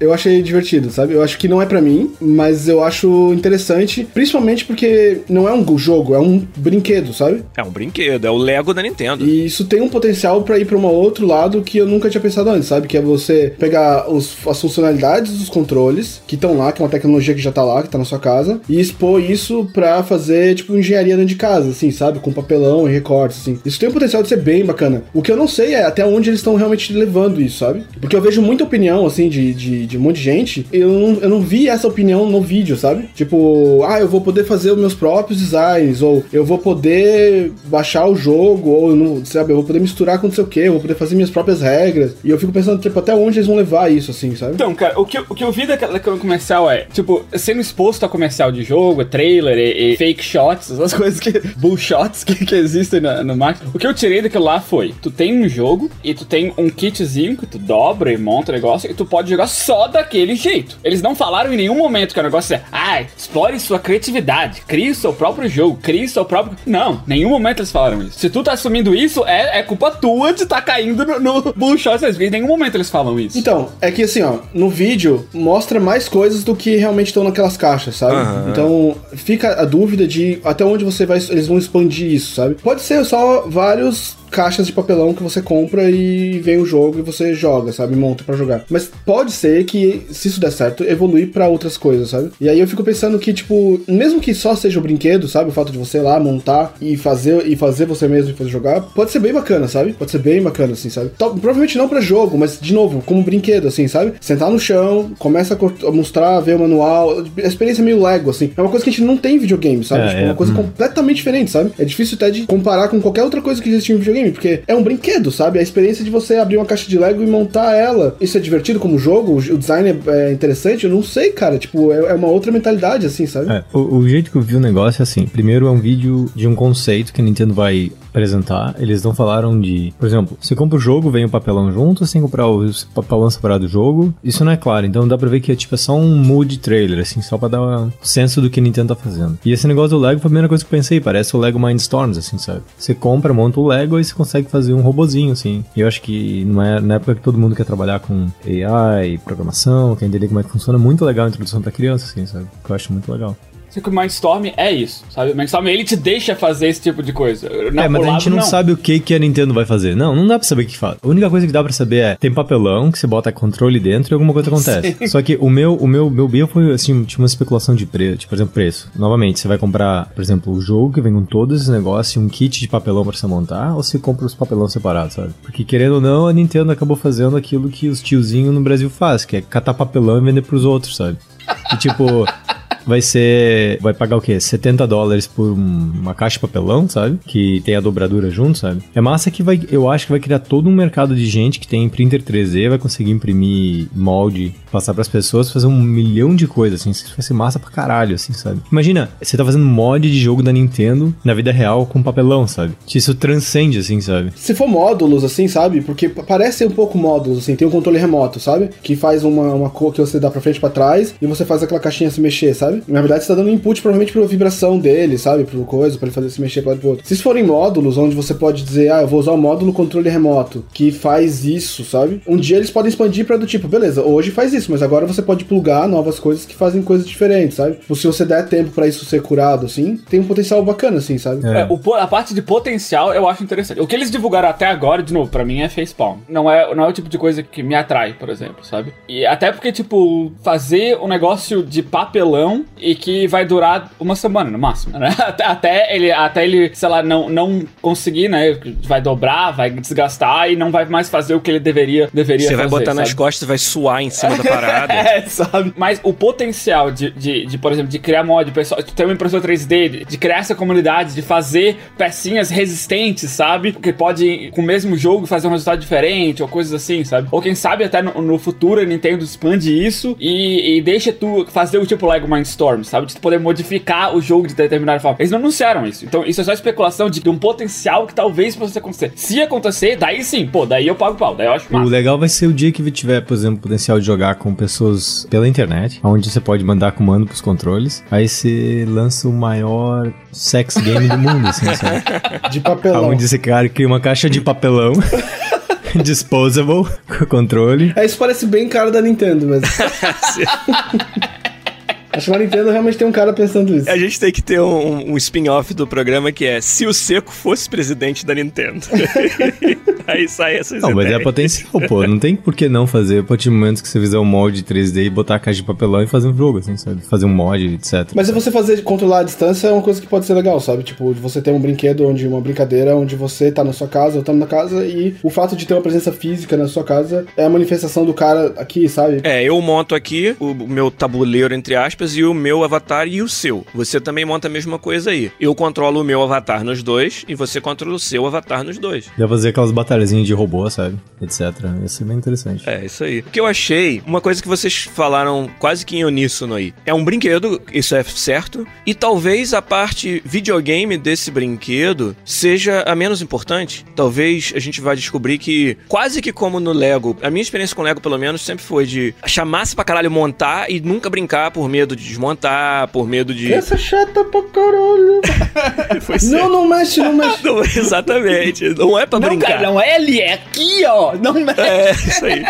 Eu achei divertido, sabe? Eu acho que não é pra mim, mas eu acho interessante, principalmente porque não é um jogo, é um brinquedo, sabe? É um brinquedo, é o Lego da Nintendo. E isso tem um potencial pra ir pra um outro lado que eu nunca tinha pensado antes, sabe? Que é você pegar os- as funcionalidades dos controles que estão lá, que é uma tecnologia que já tá lá, que tá na sua casa, e expor isso pra fazer, tipo, engenharia dentro de casa, assim, sabe? Com papelão e assim. Isso tem o potencial de ser bem bacana. O que eu não sei é até onde eles estão realmente levando isso, sabe? Porque eu vejo muita opinião, assim, de, de, de um monte de gente, eu não, eu não vi essa opinião no vídeo, sabe? Tipo, ah, eu vou poder fazer os meus próprios designs, ou eu vou poder baixar o jogo, ou não, sabe, eu vou poder misturar com não sei o que, eu vou poder fazer minhas próprias regras. E eu fico pensando, tipo, até onde eles vão levar isso, assim, sabe? Então, cara, o que, o que eu vi daquela, comercial é, tipo, sendo exposto a comercial de jogo, trailer e, e fake shots, essas coisas que. bullshots que, que existem na- no marketing. O que eu tirei daquilo lá foi: tu tem um jogo e tu tem um kitzinho que tu dobra e monta o negócio e tu pode jogar só daquele jeito. Eles não falaram em nenhum momento que o negócio é, ah, explore sua criatividade, crie o seu próprio jogo, crie o seu próprio. Não, nenhum momento eles falaram isso. Se tu tá assumindo isso, é, é culpa tua de tá caindo no, no bullshot. Em nenhum momento eles falam isso. Então, é que assim, ó, no vídeo mostra mais coisas do que realmente estão naquelas caixas, sabe? Aham. Então, fica a dúvida de até onde você vai, eles vão expandir isso, sabe? Pode ser só vários caixas de papelão que você compra e vem o jogo e você joga, sabe? Monta pra jogar. Mas pode ser que, se isso der certo, evoluir pra outras coisas, sabe? E aí eu fico pensando que, tipo, mesmo que só seja o brinquedo, sabe? O fato de você ir lá montar e fazer e fazer você mesmo e fazer jogar, pode ser bem bacana, sabe? Pode ser bem bacana, assim, sabe? Provavelmente não pra jogo, mas de novo, como brinquedo, assim, sabe? Sentar no chão, começa a, mostrar, ver o manual. A experiência é meio Lego, assim. É uma coisa que a gente não tem em videogame, sabe? É, tipo, é é, uma coisa hum. completamente diferente, sabe? É difícil até de comparar com qualquer outra coisa que existe em videogame, porque é um brinquedo, sabe? A experiência de você abrir uma caixa de Lego e montar ela. Isso é divertido como jogo? O o design é, é interessante? Eu não sei, cara. Tipo, é, é uma outra mentalidade, assim, sabe? É, o, o jeito que eu vi o negócio é assim: primeiro é um vídeo de um conceito que a Nintendo vai apresentar. Eles não falaram de. Por exemplo, você compra o jogo, vem o papelão junto, que comprar o papelão separado do jogo. Isso não é claro, então dá pra ver que é tipo é só um mood trailer, assim, só pra dar um senso do que a Nintendo tá fazendo. E esse negócio do Lego foi a primeira coisa que eu pensei, parece o Lego Mindstorms, assim, sabe? Você compra, monta o Lego e você consegue fazer um robozinho, assim. E eu acho que numa, na época que todo mundo quer trabalhar com AI, programação, quer entender como é que funciona, é muito legal a introdução pra criança, assim, sabe? Que eu acho muito legal. Só que o Mindstorm é isso, sabe? O Mindstorm, ele te deixa fazer esse tipo de coisa. Na- é, mas a gente lado, não, sabe o que, que a Nintendo vai fazer. Não, não dá pra saber o que faz. A única coisa que dá pra saber é, tem papelão que você bota controle dentro e alguma coisa acontece. Só que o meu, o meu, meu bio foi, assim, tinha uma especulação de preço, tipo, por exemplo, preço. Novamente, você vai comprar, por exemplo, o jogo que vem com todos esses negócios e um kit de papelão pra você montar, ou você compra os papelão separados, sabe? Porque, querendo ou não, a Nintendo acabou fazendo aquilo que os tiozinhos no Brasil fazem, que é catar papelão e vender pros outros, sabe? E, tipo... vai ser. Vai pagar o quê? 70 dólares por um- uma caixa de papelão, sabe? Que tem a dobradura junto, sabe? É massa que vai. Eu acho que vai criar todo um mercado de gente que tem printer 3D, vai conseguir imprimir molde, passar pras pessoas, fazer um milhão de coisas, assim. Isso vai ser massa pra caralho, assim, sabe? Imagina, você tá fazendo mod de jogo da Nintendo na vida real com papelão, sabe? Isso transcende, assim, sabe? Se for módulos, assim, sabe? Porque parece um pouco módulos, assim. Tem um controle remoto, sabe? Que faz uma, uma cor que você dá pra frente pra trás e você faz aquela caixinha se mexer, sabe? Na verdade, você tá dando input provavelmente pra vibração dele, sabe? Pro coisa, pra ele fazer se mexer pra lado e pro outro. Se forem módulos, onde você pode dizer, ah, eu vou usar o módulo controle remoto, que faz isso, sabe? Um dia eles podem expandir pra do tipo, beleza, hoje faz isso, mas agora você pode plugar novas coisas que fazem coisas diferentes, sabe? Tipo, se você der tempo pra isso ser curado, assim, tem um potencial bacana, assim, sabe? É. É, o a parte de potencial eu acho interessante. O que eles divulgaram até agora, de novo, pra mim é facepalm. Não é, não é o tipo de coisa que me atrai, por exemplo, sabe? E até porque, tipo, fazer um negócio de papelão e que vai durar uma semana no máximo, né? [laughs] Até, até ele, até ele, sei lá, não, não conseguir, né? Vai dobrar, vai desgastar e não vai mais fazer o que ele deveria, deveria Você fazer. vai botar nas sabe? costas, vai suar em cima da [laughs] parada. [laughs] É, sabe? Mas o potencial de, de, de, por exemplo, de criar mod, pessoal, de ter uma impressora 3D, de, de criar essa comunidade, de fazer pecinhas resistentes, sabe? Que pode, com o mesmo jogo, fazer um resultado diferente, ou coisas assim, sabe? Ou quem sabe até no, no futuro a Nintendo expande isso e, e deixa tu fazer o tipo Lego Mindstorm, sabe? De tu poder modificar o jogo de determinada forma. Eles não anunciaram isso. Então, isso é só especulação de, de um potencial que talvez possa acontecer. Se acontecer, daí sim, pô, daí eu pago pau, daí eu acho O massa. legal vai ser o dia que tiver, por exemplo, potencial de jogar com pessoas pela internet, onde você pode mandar comando pros controles. Aí você lança o maior sex game do mundo, assim, sabe? [laughs] De papelão. Onde esse cara cria uma caixa de papelão [laughs] disposable com controle. É, isso parece bem cara da Nintendo mesmo. [laughs] Acho que na Nintendo realmente tem um cara pensando isso. A gente tem que ter um, um spin-off do programa que é Se o Seco fosse presidente da Nintendo. [laughs] Aí sai essas Não, mas é ideias. potencial, pô. Não tem por que não fazer a partir do momento que você fizer um molde 3D e botar a caixa de papelão e fazer um jogo, assim, sabe? Fazer um mod, etc. Mas se você fazer controlar a distância é uma coisa que pode ser legal, sabe? Tipo, de você ter um brinquedo onde uma brincadeira onde você tá na sua casa, eu tô na casa e o fato de ter uma presença física na sua casa é a manifestação do cara aqui, sabe? É, eu monto aqui o meu tabuleiro, entre aspas, e o meu avatar e o seu. Você também monta a mesma coisa aí. Eu controlo o meu avatar nos dois e você controla o seu avatar nos dois. Dá fazer aquelas batalhazinhas de robô, sabe? Etc. Ia ser bem interessante. É, isso aí. O que eu achei, uma coisa que vocês falaram quase que em uníssono aí. É um brinquedo, isso é certo, e talvez a parte videogame desse brinquedo seja a menos importante. Talvez a gente vá descobrir que, quase que como no Lego, a minha experiência com Lego, pelo menos, sempre foi de chamar-se pra caralho montar e nunca brincar por medo de desmontar, por medo de. Essa é chata pra caralho. [laughs] Foi não, não mexe, não mexe. [laughs] Não, exatamente. Não é pra Não, brincar. cara, não é ele, é aqui, ó. Não é. É, isso aí.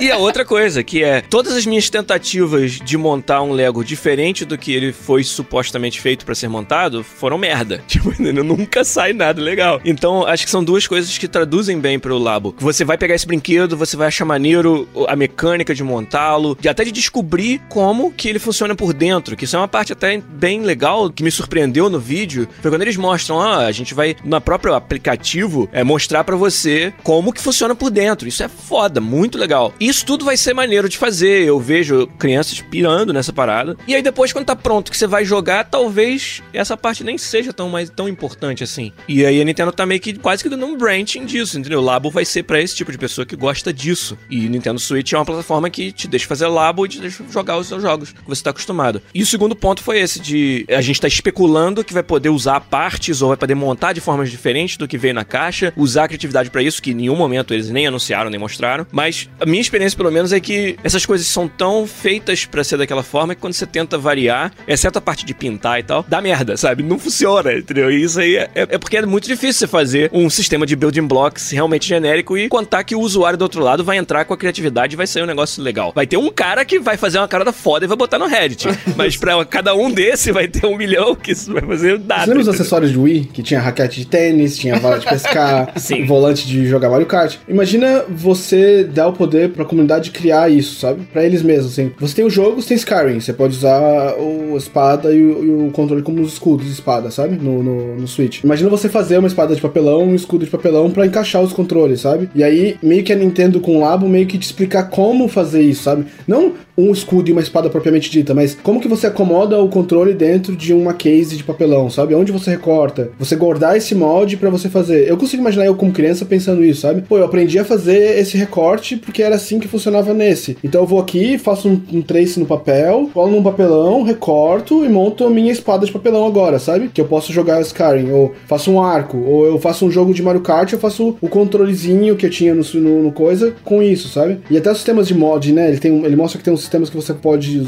E a outra coisa, que é todas as minhas tentativas de montar um Lego diferente do que ele foi supostamente feito pra ser montado foram merda. [laughs] Tipo, nunca sai nada legal. Então, acho que são duas coisas que traduzem bem pro Labo. Você vai pegar esse brinquedo, você vai achar maneiro a mecânica de montá-lo, de até de descobrir como que ele funciona por dentro, que isso é uma parte até bem legal que me surpreendeu no vídeo, foi quando eles mostram, ah, a gente vai na próprio aplicativo é mostrar pra você como que funciona por dentro. Isso é foda, muito legal. Isso tudo vai ser maneiro de fazer. Eu vejo crianças pirando nessa parada. E aí depois quando tá pronto que você vai jogar, talvez essa parte nem seja tão mais tão importante assim. E aí a Nintendo tá meio que quase que dando um branching disso, entendeu? O Labo vai ser pra esse tipo de pessoa que gosta disso. E Nintendo Switch é uma plataforma que te deixa fazer Labo e te deixa jogar os seus jogos que você tá acostumado. E o segundo ponto foi esse de a gente tá especulando que vai poder usar partes ou vai poder montar de formas diferentes do que veio na caixa, usar a criatividade pra isso que em nenhum momento eles nem anunciaram nem mostraram. Mas a minha experiência pelo menos é que essas coisas são tão feitas pra ser daquela forma que quando você tenta variar, exceto a parte de pintar e tal, dá merda, sabe? Não funciona, entendeu? E isso aí é, é porque é muito difícil você fazer um sistema de building blocks realmente genérico e contar que o usuário do outro lado vai entrar com a criatividade e vai sair um negócio legal. Vai ter um cara que vai fazer uma cara da foda e vai botar no Reddit. Mas pra cada um desse vai ter um milhão que isso vai fazer nada. Você lembra os acessórios de Wii? Que tinha raquete de tênis, tinha vara de pescar, [laughs] Sim. volante de jogar Mario Kart. Imagina você dar o poder pra comunidade criar isso, sabe? Pra eles mesmos, assim. Você tem os jogos, tem Skyrim. Você pode usar o a espada e o, e o controle como os escudos de espada, sabe? No, no, no Switch. Imagina você fazer uma espada de papelão, um escudo de papelão pra encaixar os controles, sabe? E aí, meio que a Nintendo com o Labo, meio que te explicar como fazer isso, sabe? Não um escudo e uma espada propriamente dita, mas como que você acomoda o controle dentro de uma case de papelão, sabe? Onde você recorta, você guardar esse molde pra você fazer. Eu consigo imaginar eu como criança pensando isso, sabe? Pô, eu aprendi a fazer esse recorte porque era assim que funcionava nesse. Então eu vou aqui, faço um, um trace no papel, colo num papelão, recorto e monto a minha espada de papelão agora, sabe? Que eu posso jogar Skyrim, ou faço um arco, ou eu faço um jogo de Mario Kart, eu faço o controlezinho que eu tinha no, no, no coisa com isso, sabe? E até os sistemas de mod, né? Ele, tem, ele mostra que tem uns sistemas que você pode.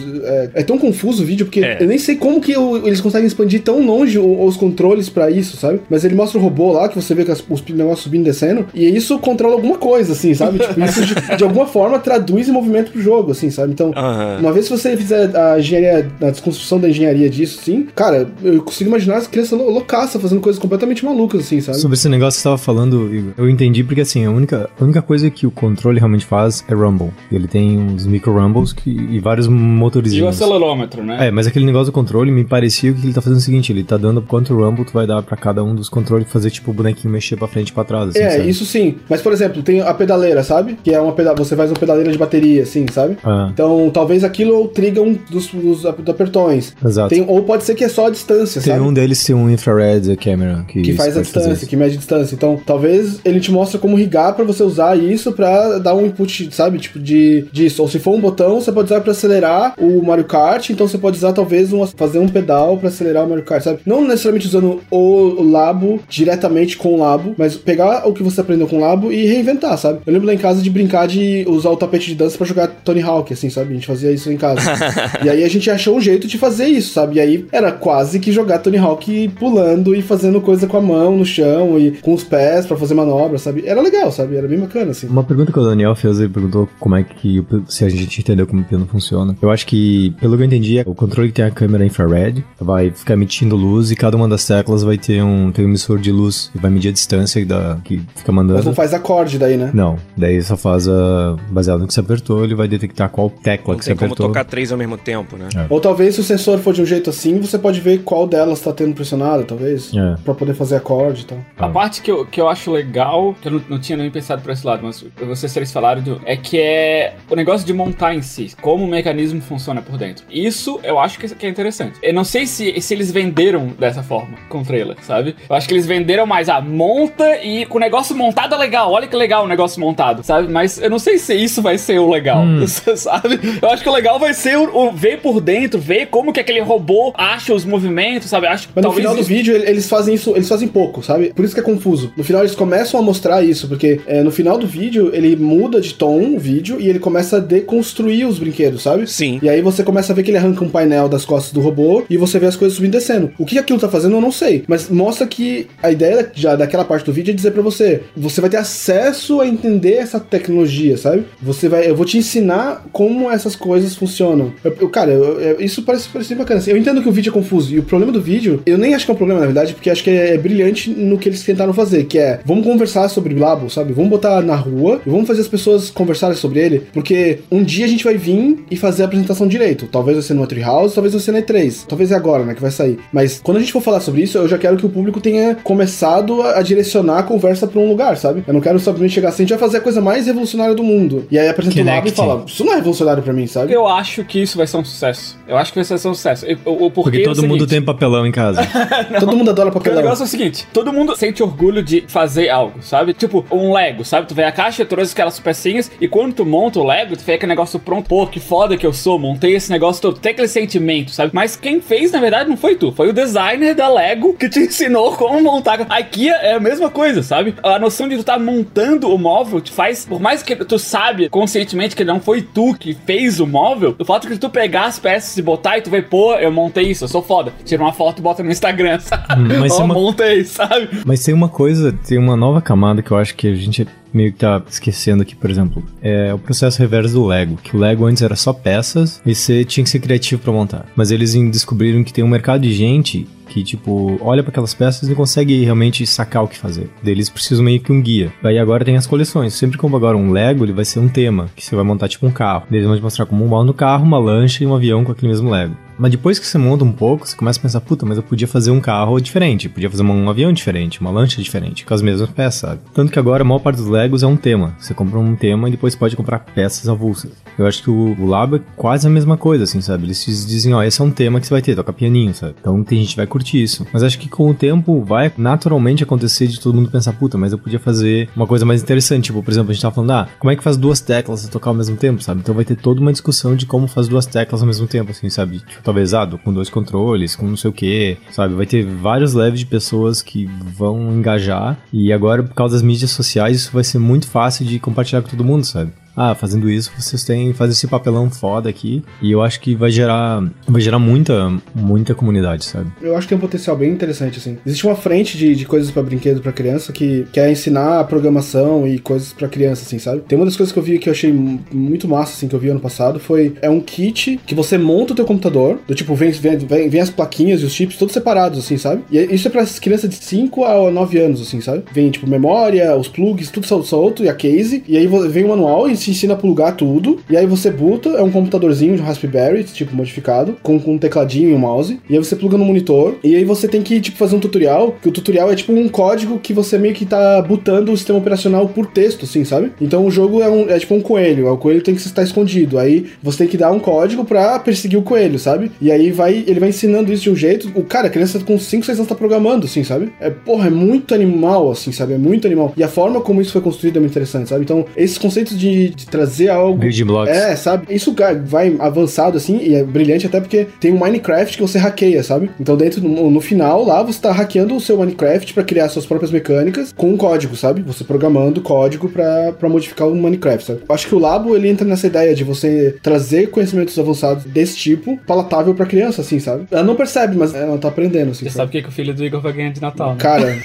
É, é tão confuso o vídeo, porque É. eu nem sei como que eles conseguem expandir tão longe o- os controles pra isso, sabe? Mas ele mostra o robô lá, que você vê que as- os negócios subindo e descendo, e isso controla alguma coisa, assim, sabe? tipo, [laughs] isso de, de alguma forma traduz em movimento pro jogo, assim, sabe? Então, Aham. uma vez que você fizer a engenharia, a desconstrução da engenharia disso, sim, cara, eu consigo imaginar as crianças lou- loucaças fazendo coisas completamente malucas, assim, sabe? Sobre esse negócio que você tava falando, Igor, eu entendi porque assim, a única, a única coisa que o controle realmente faz é rumble. Ele tem uns micro rumbles que, e vários E o motorzinhos. Acelerômetro, né? É, mas aquele negócio do controle me parecia que ele tá fazendo o seguinte, ele tá dando quanto rumble tu vai dar pra cada um dos controles fazer tipo o bonequinho mexer pra frente e pra trás, assim, É, sabe? isso sim. Mas, por exemplo, tem a pedaleira, sabe? Que é uma pedal, você faz uma pedaleira de bateria, assim, sabe? Ah, Então, talvez aquilo triga um dos, dos apertões. exato. Tem, ou pode ser que é só a distância, Tem sabe? um deles tem um infrared camera que, que faz a distância, que mede a distância. Então, talvez ele te mostre como rigar pra você usar isso pra dar um input, sabe? Tipo de disso. Ou se for um botão, você pode usar pra acelerar o Mario Kart, então você pode usar talvez um, fazer um pedal pra acelerar o Mario Kart, sabe? Não necessariamente usando o labo diretamente com o labo, mas pegar o que você aprendeu com o labo e reinventar, sabe? Eu lembro lá em casa de brincar de usar o tapete de dança pra jogar Tony Hawk, assim, sabe? A gente fazia isso em casa. [laughs] e aí a gente achou um jeito de fazer isso, sabe? E aí era quase que jogar Tony Hawk pulando e fazendo coisa com a mão no chão e com os pés pra fazer manobra, sabe? Era legal, sabe? Era bem bacana, assim. Uma pergunta que o Daniel fez, ele perguntou como é que, se a gente entendeu como o piano funciona. Eu acho que, pelo que eu entendi, é o controle que tem a câmera infrared vai ficar emitindo luz e cada uma das teclas vai ter um, tem um emissor de luz e vai medir a distância da, que fica Mas não mandando. faz acorde daí, né? Não, daí só faz a. Baseado no que você apertou, ele vai detectar qual tecla Não que você tem como apertou. tocar três ao mesmo tempo, né? É. Ou talvez se o sensor for de um jeito assim, você pode ver qual delas tá tendo pressionada, talvez. É. Pra poder fazer acorde e tal. A parte que eu, que eu acho legal, que eu não, não tinha nem pensado por esse lado, mas vocês três falaram, do, é que é o negócio de montar em si, como o mecanismo funciona por dentro. Isso eu acho que, que é interessante. Eu não sei se, se eles venderam dessa forma com o trailer, sabe? Eu acho que eles venderam mais a monta e com o negócio montado é legal. Olha que legal o negócio montado, sabe? Mas eu não sei se isso vai ser o legal, [laughs] sabe? Eu acho que o legal vai ser o, o ver por dentro, ver como que aquele robô acha os movimentos, sabe? Acho que Mas no final do isso- vídeo ele- eles fazem isso, eles fazem pouco, sabe? Por isso que é confuso. No final eles começam a mostrar isso, porque é, no final do vídeo ele muda de tom o vídeo e ele começa a deconstruir os brinquedos, sabe? Sim. E aí você começa a ver que ele arranca um painel das costas do robô e você vê as coisas subindo e descendo. O que aquilo tá fazendo eu não sei, mas mostra que a ideia já daquela parte do vídeo é dizer pra você, você vai ter acesso a entender essa tecnologia, sabe? Você vai, eu vou te ensinar como essas coisas funcionam. Eu, eu- cara, eu- isso parece, parece bacana. assim. Eu entendo que o vídeo é confuso e o problema do vídeo, eu nem acho que é um problema na verdade, porque acho que é, é brilhante no que eles tentaram fazer, que é, vamos conversar sobre Labo, sabe? Vamos botar na rua e vamos fazer as pessoas conversarem sobre ele, porque um dia a gente vai vir e fazer a apresentação direito. Talvez vai ser no Treehouse, talvez vai ser na E3. Talvez é agora, né, que vai sair. Mas quando a gente for falar sobre isso, eu já quero que o público tenha começado a, a direcionar a conversa pra um lugar, sabe? Eu não quero simplesmente chegar assim, a gente vai fazer a coisa mais revolucionária do mundo. E aí apresenta o e fala, isso não é revolucionário pra mim, sabe? Eu acho que isso vai ser um sucesso. Eu acho que vai ser um sucesso. E- O, o porquê Porque é todo mundo seguinte, tem papelão em casa. [laughs] Todo mundo adora Porque o papelão. negócio é o seguinte, todo mundo sente orgulho de fazer algo, sabe? Tipo, um Lego, sabe? Tu vê a caixa, trouxe aquelas pecinhas, e quando tu monta o Lego, tu vê aquele negócio pronto. Pô, que foda que eu sou, montei esse negócio todo. Tem aquele sentimento, sabe? Mas quem fez, na verdade, não foi tu. Foi o designer da Lego que te [laughs] ensinou como montar. A IKEA é a mesma coisa, sabe? A noção de tu tá montando o móvel te faz, por mais que tu sabe conscientemente que não foi tu que fez o móvel, o fato de tu pegar as peças e botar e tu vê, pô, eu montei isso, eu sou foda. Tira uma foto e bota no Instagram, [laughs] sabe? mas Ó, é uma- montei, sabe? Mas tem uma coisa, tem uma nova camada que eu acho que a gente meio que tá esquecendo aqui, por exemplo. É o processo reverso do Lego. Que o Lego antes era só peças e você tinha que ser criativo pra montar. Mas eles descobriram que tem um mercado de gente que, tipo, olha pra aquelas peças e não consegue realmente sacar o que fazer. Daí Eles precisam meio que um guia. Aí agora tem as coleções. Sempre que compra agora um Lego, ele vai ser um tema, que você vai montar tipo um carro. Eles vão te mostrar como um monta no carro, uma lancha e um avião com aquele mesmo Lego. Mas depois que você monta um pouco, você começa a pensar, puta, mas eu podia fazer um carro diferente, podia fazer um avião diferente, uma lancha diferente, com as mesmas peças, sabe? Tanto que agora a maior parte dos Legos é um tema. Você compra um tema e depois pode comprar peças avulsas. Eu acho que o, o Labo é quase a mesma coisa, assim, sabe? Eles dizem, ó, esse é um tema que você vai ter, toca pianinho, sabe? Então tem gente que vai curtir isso. Mas acho que com o tempo vai naturalmente acontecer de todo mundo pensar, puta, mas eu podia fazer uma coisa mais interessante. Tipo, por exemplo, a gente tava falando, ah, como é que faz duas teclas a tocar ao mesmo tempo, sabe? Então vai ter toda uma discussão de como faz duas teclas ao mesmo tempo, assim, sabe? Tipo, talvez, ah, com dois controles, com não sei o que, sabe? Vai ter vários leves de pessoas que vão engajar. E agora, por causa das mídias sociais, isso vai ser muito fácil de compartilhar com todo mundo, sabe? Ah, fazendo isso, vocês têm fazer esse papelão foda aqui. E eu acho que vai gerar vai gerar muita muita comunidade, sabe? Eu acho que tem um potencial bem interessante, assim. Existe uma frente de, de coisas para brinquedo para criança que quer ensinar programação e coisas para criança, assim, sabe? Tem uma das coisas que eu vi que eu achei muito massa, assim, que eu vi ano passado, foi é um kit que você monta o teu computador, do tipo, vem, vem, vem, vem as plaquinhas e os chips todos separados, assim, sabe? E isso é pra crianças de 5 a 9 anos, assim, sabe? Vem, tipo, memória, os plugs, tudo solto e a case, e aí vem o manual e se ensina a plugar tudo, e aí você boota, é um computadorzinho de Raspberry, tipo, modificado, com, com um tecladinho e um mouse, e aí você pluga no monitor, e aí você tem que, tipo, fazer um tutorial, que o tutorial é tipo um código que você meio que tá botando o sistema operacional por texto, assim, sabe? Então o jogo é, um, é tipo um coelho, o coelho tem que estar escondido, aí você tem que dar um código pra perseguir o coelho, sabe? E aí vai, ele vai ensinando isso de um jeito, o cara, criança com 5, 6 anos tá programando, assim, sabe? É, porra, é muito animal, assim, sabe? É muito animal. E a forma como isso foi construído é muito interessante, sabe? Então, esses conceitos de, de trazer algo. Building blocks. É, sabe? Isso vai avançado, assim, e é brilhante até porque tem um Minecraft que você hackeia, sabe? Então, dentro, no, no final, lá, você tá hackeando o seu Minecraft para criar suas próprias mecânicas com um código, sabe? Você programando código para modificar o Minecraft, sabe? Acho que o Labo, ele entra nessa ideia de você trazer conhecimentos avançados desse tipo, palatável pra criança, assim, sabe? Ela não percebe, mas ela tá aprendendo, assim. Você sabe o que, que o filho do Igor vai ganhar de Natal, né? Cara,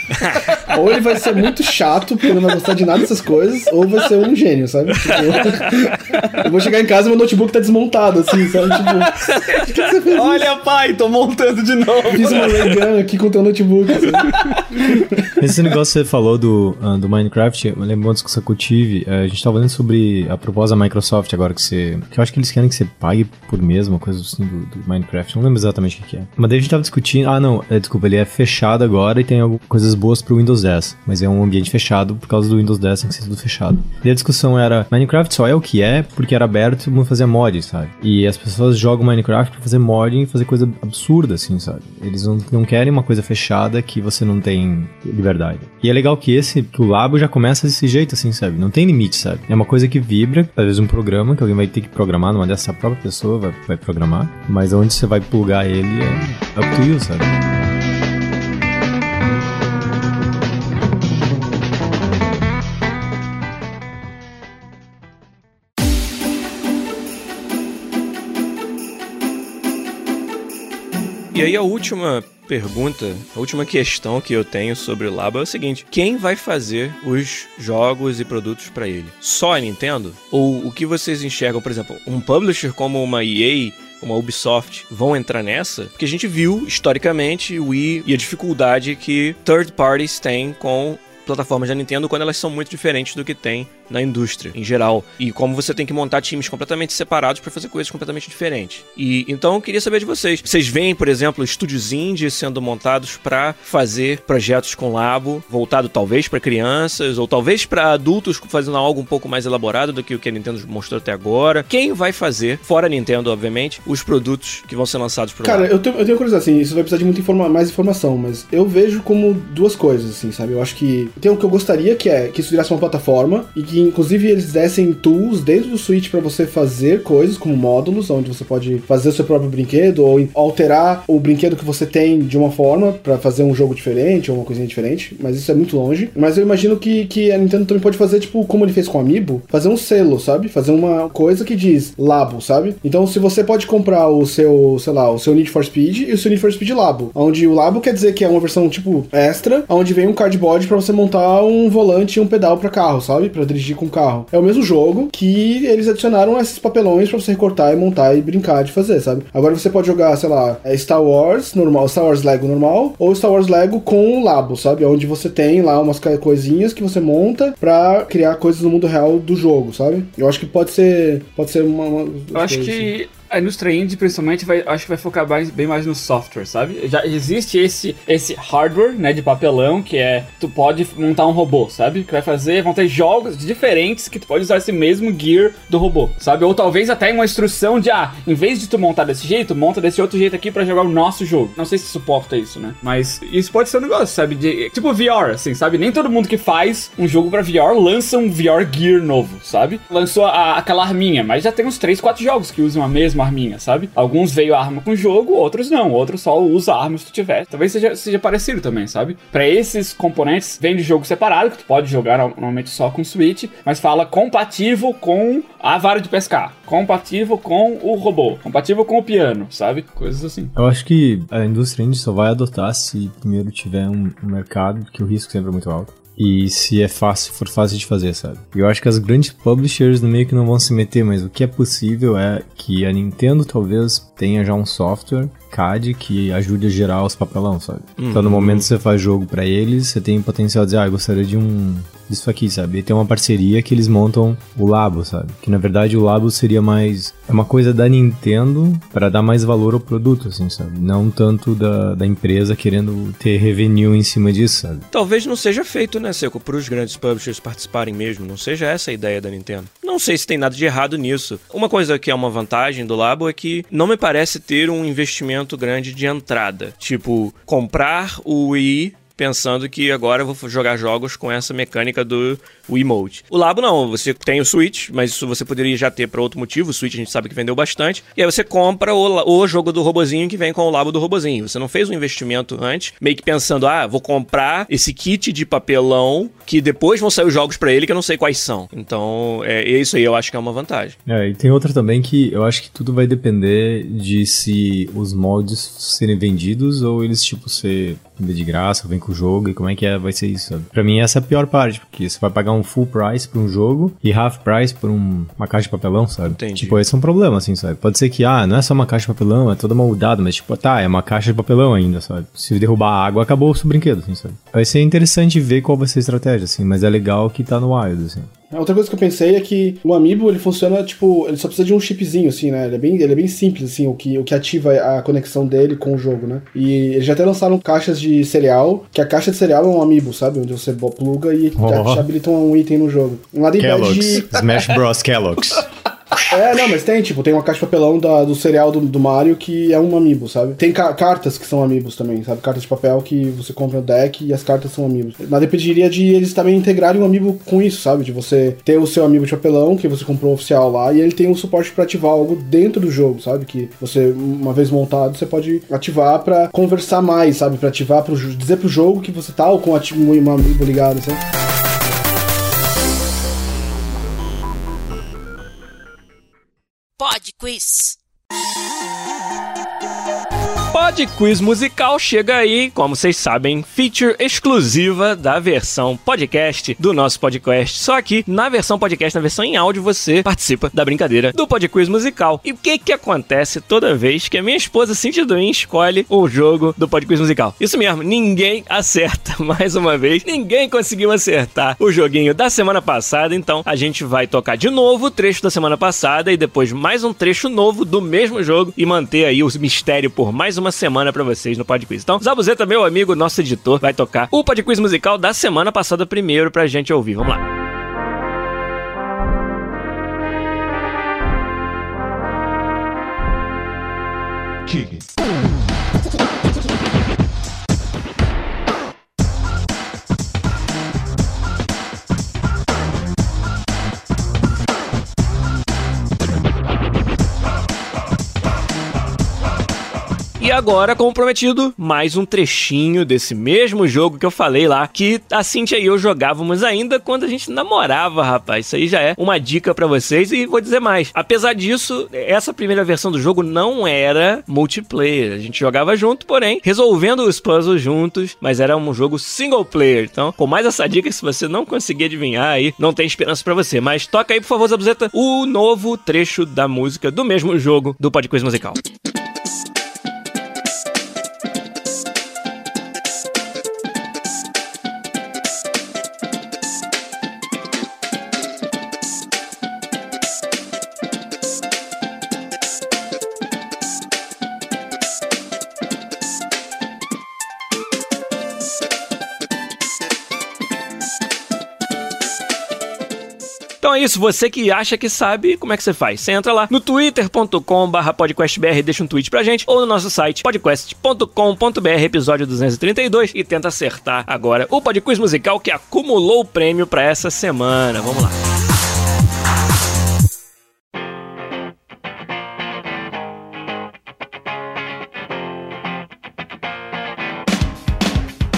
ou ele vai ser muito chato, porque não vai gostar de nada dessas coisas, ou vai ser um gênio, sabe? Tipo, [laughs] eu vou chegar em casa e meu notebook tá desmontado, assim, sabe? Tipo, o que, que você fez? Olha, pai, tô montando de novo. Fiz uma gun aqui com o teu notebook, assim. Esse negócio que você falou do, uh, do Minecraft, eu lembro uma discussão que eu tive, uh, a gente tava falando sobre a proposta da Microsoft agora que você... Que eu acho que eles querem que você pague por mês, uma coisa assim do, do Minecraft, não lembro exatamente o que, que é. Mas daí a gente tava discutindo, ah não, é, desculpa, ele é fechado agora e tem algumas coisas boas pro Windows 10, mas é um ambiente fechado por causa do Windows 10 tem que ser tudo fechado. E a discussão era, Minecraft só é o que é porque era aberto e todo mundo fazia mod, sabe? E as pessoas jogam Minecraft pra fazer mod e fazer coisa absurda, assim, sabe? Eles não, não querem uma coisa fechada que você não tem liberdade. E é legal que esse, que o Labo já começa desse jeito, assim, sabe? Não tem limite, sabe? É uma coisa que vibra, às vezes um programa que alguém vai ter que programar, numa dessa própria pessoa vai, vai programar, mas onde você vai plugar ele é up to you, sabe? E aí a última pergunta, a última questão que eu tenho sobre o Labo é o seguinte: quem vai fazer os jogos e produtos para ele? Só a Nintendo? Ou o que vocês enxergam, por exemplo, um publisher como uma EA uma Ubisoft vão entrar nessa, porque a gente viu historicamente o Wii e a dificuldade que third parties têm com plataformas da Nintendo quando elas são muito diferentes do que tem na indústria em geral e como você tem que montar times completamente separados para fazer coisas completamente diferentes. E então eu queria saber de vocês. Vocês veem, por exemplo, estúdios indie sendo montados para fazer projetos com labo, voltado talvez para crianças ou talvez para adultos fazendo algo um pouco mais elaborado do que o que a Nintendo mostrou até agora. Quem vai fazer, fora a Nintendo, obviamente, os produtos que vão ser lançados pro Cara, eu tenho, eu tenho curiosidade, assim, isso vai precisar de muita informa mais informação, mas eu vejo como duas coisas, assim, sabe? Eu acho que tem o que eu gostaria que é que isso virasse uma plataforma e que inclusive eles dessem tools dentro do Switch para você fazer coisas como módulos, onde você pode fazer o seu próprio brinquedo ou alterar o brinquedo que você tem de uma forma para fazer um jogo diferente ou uma coisinha diferente, mas isso é muito longe. Mas eu imagino que, que a Nintendo também pode fazer, tipo, como ele fez com o Amiibo, fazer um selo, sabe? Fazer uma coisa que diz Labo, sabe? Então, se você pode comprar o seu, sei lá, o seu Need for Speed e o seu Need for Speed Labo, onde o Labo quer dizer que é uma versão, tipo, extra, onde vem um cardboard para você montar um volante e um pedal para carro, sabe? Para dirigir com o carro. É o mesmo jogo que eles adicionaram esses papelões para você recortar e montar e brincar de fazer, sabe? Agora você pode jogar, sei lá, é Star Wars normal, Star Wars Lego normal, ou Star Wars Lego com Labo, sabe? Onde você tem lá umas coisinhas que você monta para criar coisas no mundo real do jogo, sabe? Eu acho que pode ser, pode ser uma. uma Eu acho que assim a indústria indie, principalmente, vai, acho que vai focar mais, bem mais no software, sabe? Já existe esse, esse hardware, né, de papelão, que é, tu pode montar um robô, sabe? Que vai fazer, vão ter jogos diferentes que tu pode usar esse mesmo gear do robô, sabe? Ou talvez até uma instrução de, ah, em vez de tu montar desse jeito, monta desse outro jeito aqui para jogar o nosso jogo. Não sei se suporta isso, né? Mas isso pode ser um negócio, sabe? De, tipo VR, assim, sabe? Nem todo mundo que faz um jogo para VR lança um VR gear novo, sabe? Lançou a, aquela arminha, mas já tem uns 3, 4 jogos que usam a mesma arminha, sabe? Alguns veio arma com o jogo, outros não. Outros só usa arma se tu tiver. Talvez seja, seja parecido também, sabe? Para esses componentes, vem de jogo separado, que tu pode jogar normalmente só com Switch, mas fala compatível com a vara de pescar, compatível com o robô, compatível com o piano, sabe? Coisas assim. Eu acho que a indústria indie só vai adotar se primeiro tiver um, um mercado, que o risco sempre é muito alto. E se é fácil, for fácil de fazer, sabe? Eu acho que as grandes publishers no meio que não vão se meter, mas o que é possível é que a Nintendo talvez tenha já um software CAD que ajude a gerar os papelão, sabe? Uhum. Então no momento que você faz jogo para eles, você tem potencial de dizer, ah, eu gostaria de um disso aqui, sabe? E tem uma parceria que eles montam o Labo, sabe? Que na verdade o Labo seria mais. É uma coisa da Nintendo para dar mais valor ao produto, assim, sabe? Não tanto da, da empresa querendo ter revenue em cima disso, sabe? Talvez não seja feito, né, Seco, para os grandes publishers participarem mesmo. Não seja essa a ideia da Nintendo. Não sei se tem nada de errado nisso. Uma coisa que é uma vantagem do Labo é que não me parece ter um investimento grande de entrada. Tipo, comprar o Wii pensando que agora eu vou jogar jogos com essa mecânica do Wiimote. O Labo não, você tem o Switch, mas isso você poderia já ter para outro motivo. O Switch a gente sabe que vendeu bastante. E aí você compra o, o jogo do robozinho que vem com o Labo do robozinho. Você não fez um investimento antes, meio que pensando, ah, vou comprar esse kit de papelão que depois vão sair os jogos para ele que eu não sei quais são. Então, é, é isso aí eu acho que é uma vantagem. É, e tem outra também que eu acho que tudo vai depender de se os moldes serem vendidos ou eles, tipo, ser de graça, vem com o jogo, e como é que é, vai ser isso, sabe? Pra mim essa é a pior parte, porque você vai pagar um full price por um jogo e half price por um, uma caixa de papelão, sabe? Entendi. Tipo, esse é um problema, assim, sabe? Pode ser que, ah, não é só uma caixa de papelão, é toda moldada, mas tipo, tá, é uma caixa de papelão ainda, sabe? Se derrubar a água, acabou o seu brinquedo, assim, sabe? Vai ser interessante ver qual vai ser a estratégia, assim, mas é legal que tá no Wild, assim. Outra coisa que eu pensei é que o Amiibo, ele funciona, tipo, ele só precisa de um chipzinho, assim, né? Ele é bem, ele é bem simples, assim, o que, o que ativa a conexão dele com o jogo, né? E eles já até lançaram caixas de cereal, que a caixa de cereal é um Amiibo, sabe? Onde você pluga e oh. habilita um item no jogo. Impede de... Smash Bros. Kellogg's. [laughs] É, não, mas tem, tipo, tem uma caixa de papelão da, do cereal do, do Mario que é um amiibo, sabe? Tem ca cartas que são amigos também, sabe? Cartas de papel que você compra no deck e as cartas são amigos. Nada impediria de eles também integrarem um amiibo com isso, sabe? De você ter o seu amiibo de papelão que você comprou oficial lá e ele tem um suporte para ativar algo dentro do jogo, sabe? Que você, uma vez montado, você pode ativar para conversar mais, sabe? Para ativar, pro, dizer pro jogo que você tá ou com um amiibo ligado, sabe? Quiz. Pod Quiz Musical chega aí, como vocês sabem, feature exclusiva da versão podcast do nosso podcast. Só que na versão podcast, na versão em áudio, você participa da brincadeira do Pod Quiz Musical. E o que que acontece toda vez que a minha esposa Cintia Duin escolhe o jogo do Pod Quiz Musical? Isso mesmo, ninguém acerta. [laughs] Mais uma vez, ninguém conseguiu acertar o joguinho da semana passada, então a gente vai tocar de novo o trecho da semana passada e depois mais um trecho novo do mesmo jogo e manter aí o mistério por mais uma uma semana para vocês no Pod Quiz. Então, Zabuzeta, meu amigo, nosso editor, vai tocar o Pod Quiz musical da semana passada primeiro pra gente ouvir. Vamos lá. Agora, como prometido, mais um trechinho desse mesmo jogo que eu falei lá, que a Cintia e eu jogávamos ainda quando a gente namorava, rapaz. Isso aí já é uma dica para vocês e vou dizer mais. Apesar disso, essa primeira versão do jogo não era multiplayer. A gente jogava junto, porém, resolvendo os puzzles juntos, mas era um jogo single player. Então, com mais essa dica, se você não conseguir adivinhar aí, não tem esperança para você. Mas toca aí, por favor, Zabuzeta, o novo trecho da música do mesmo jogo do Podcast Musical. Então é isso, você que acha que sabe, como é que você faz? Você entra lá no twitter.com/barra deixa um tweet pra gente, ou no nosso site podcast.com.br, episódio 232, e tenta acertar agora o podcast musical que acumulou o prêmio para essa semana. Vamos lá.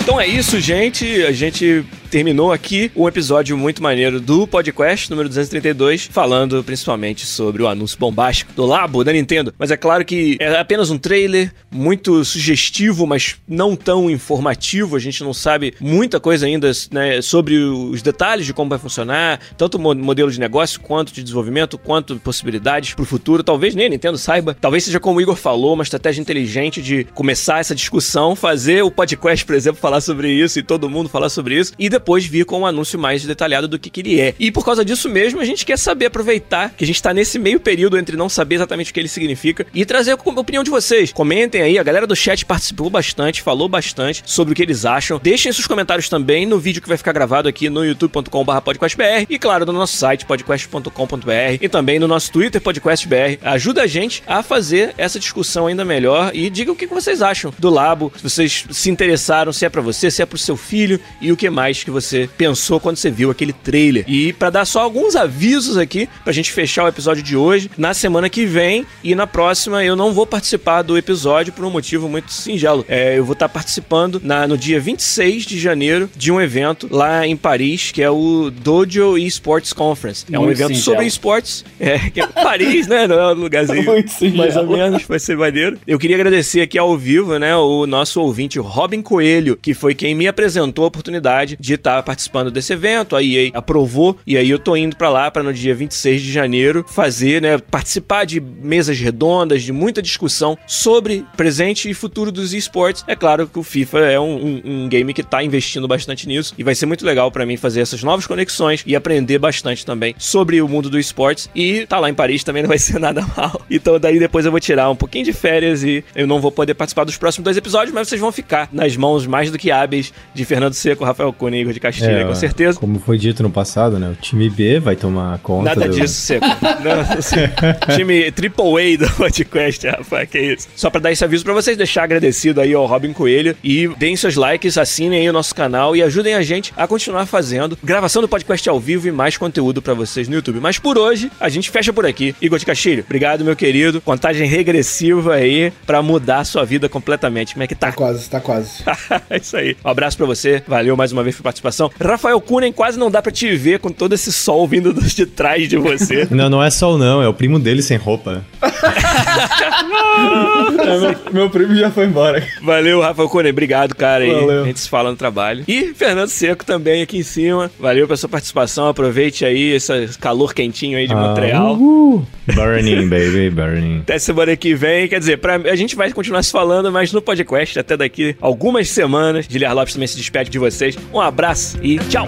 Então é isso, gente. A gente terminou aqui um episódio muito maneiro do podcast número 232, falando principalmente sobre o anúncio bombástico do Labo da Nintendo. Mas é claro que é apenas um trailer muito sugestivo, mas não tão informativo. A gente não sabe muita coisa ainda né, sobre os detalhes de como vai funcionar, tanto o modelo de negócio, quanto de desenvolvimento, quanto possibilidades para o futuro. Talvez nem a Nintendo saiba. Talvez seja como o Igor falou, uma estratégia inteligente de começar essa discussão, fazer o podcast, por exemplo, falar sobre isso e todo mundo falar sobre isso, e depois vir com um anúncio mais detalhado do que, que ele é. E por causa disso mesmo, a gente quer saber, aproveitar que a gente tá nesse meio período entre não saber exatamente o que ele significa e trazer a opinião de vocês. Comentem aí, a galera do chat participou bastante, falou bastante sobre o que eles acham. Deixem seus comentários também no vídeo que vai ficar gravado aqui no youtube.com.br podcastbr e, claro, no nosso site podcast.com.br e também no nosso Twitter podcastbr. Ajuda a gente a fazer essa discussão ainda melhor e diga o que vocês acham do Labo, se vocês se interessaram, se é para você, se é pro seu filho e o que mais que você pensou quando você viu aquele trailer. E para dar só alguns avisos aqui, pra gente fechar o episódio de hoje, na semana que vem e na próxima eu não vou participar do episódio por um motivo muito singelo. É, eu vou estar tá participando na, no dia 26 de janeiro de um evento lá em Paris, que é o Dojo Esports Conference. É um evento singelo. sobre esportes. [laughs] É, que é Paris, né? Não é um lugarzinho [laughs] mais ou menos, vai ser maneiro. Eu queria agradecer aqui ao vivo, né, o nosso ouvinte Robin Coelho, que foi quem me apresentou a oportunidade de tá participando desse evento, a EA aprovou, e aí eu tô indo para lá para no dia 26 de janeiro fazer, né, participar de mesas redondas, de muita discussão sobre presente e futuro dos esportes. É claro que o FIFA é um, um, um game que tá investindo bastante nisso e vai ser muito legal para mim fazer essas novas conexões e aprender bastante também sobre o mundo dos esportes e tá lá em Paris também não vai ser [laughs] nada mal. Então daí depois eu vou tirar um pouquinho de férias e eu não vou poder participar dos próximos dois episódios, mas vocês vão ficar nas mãos mais do que hábeis de Fernando Seco, Rafael Cunha Igor de Castilho é, com certeza. Como foi dito no passado, né? O time B vai tomar conta. Nada do... disso, Seco. [laughs] Não, assim, time Triple A do podcast, rapaz, que isso. Só pra dar esse aviso pra vocês, deixar agradecido aí ao Robin Coelho e deem seus likes, assinem aí o nosso canal e ajudem a gente a continuar fazendo gravação do podcast ao vivo e mais conteúdo para vocês no YouTube. Mas por hoje, a gente fecha por aqui. Igor de Castilho, obrigado, meu querido. Contagem regressiva aí pra mudar a sua vida completamente. Como é que tá? Tá quase, tá quase. [laughs] é isso aí. Um abraço pra você. Valeu mais uma vez pela participação. Rafael Kunen, quase não dá pra te ver com todo esse sol vindo de trás de você. [laughs] Não, não é sol não, é o primo dele sem roupa. [laughs] é, meu, meu, primo já foi embora. Valeu, Rafael Kunen, obrigado, cara. Valeu. A gente se fala no trabalho. E Fernando Seco também aqui em cima. Valeu pela sua participação. Aproveite aí esse calor quentinho aí de ah, Montreal. Uh, burning, baby, burning. Até semana que vem. Quer dizer, pra, a gente vai continuar se falando, mas no podcast até daqui algumas semanas. Guilherme Lopes também se despede de vocês. Um abraço e tchau!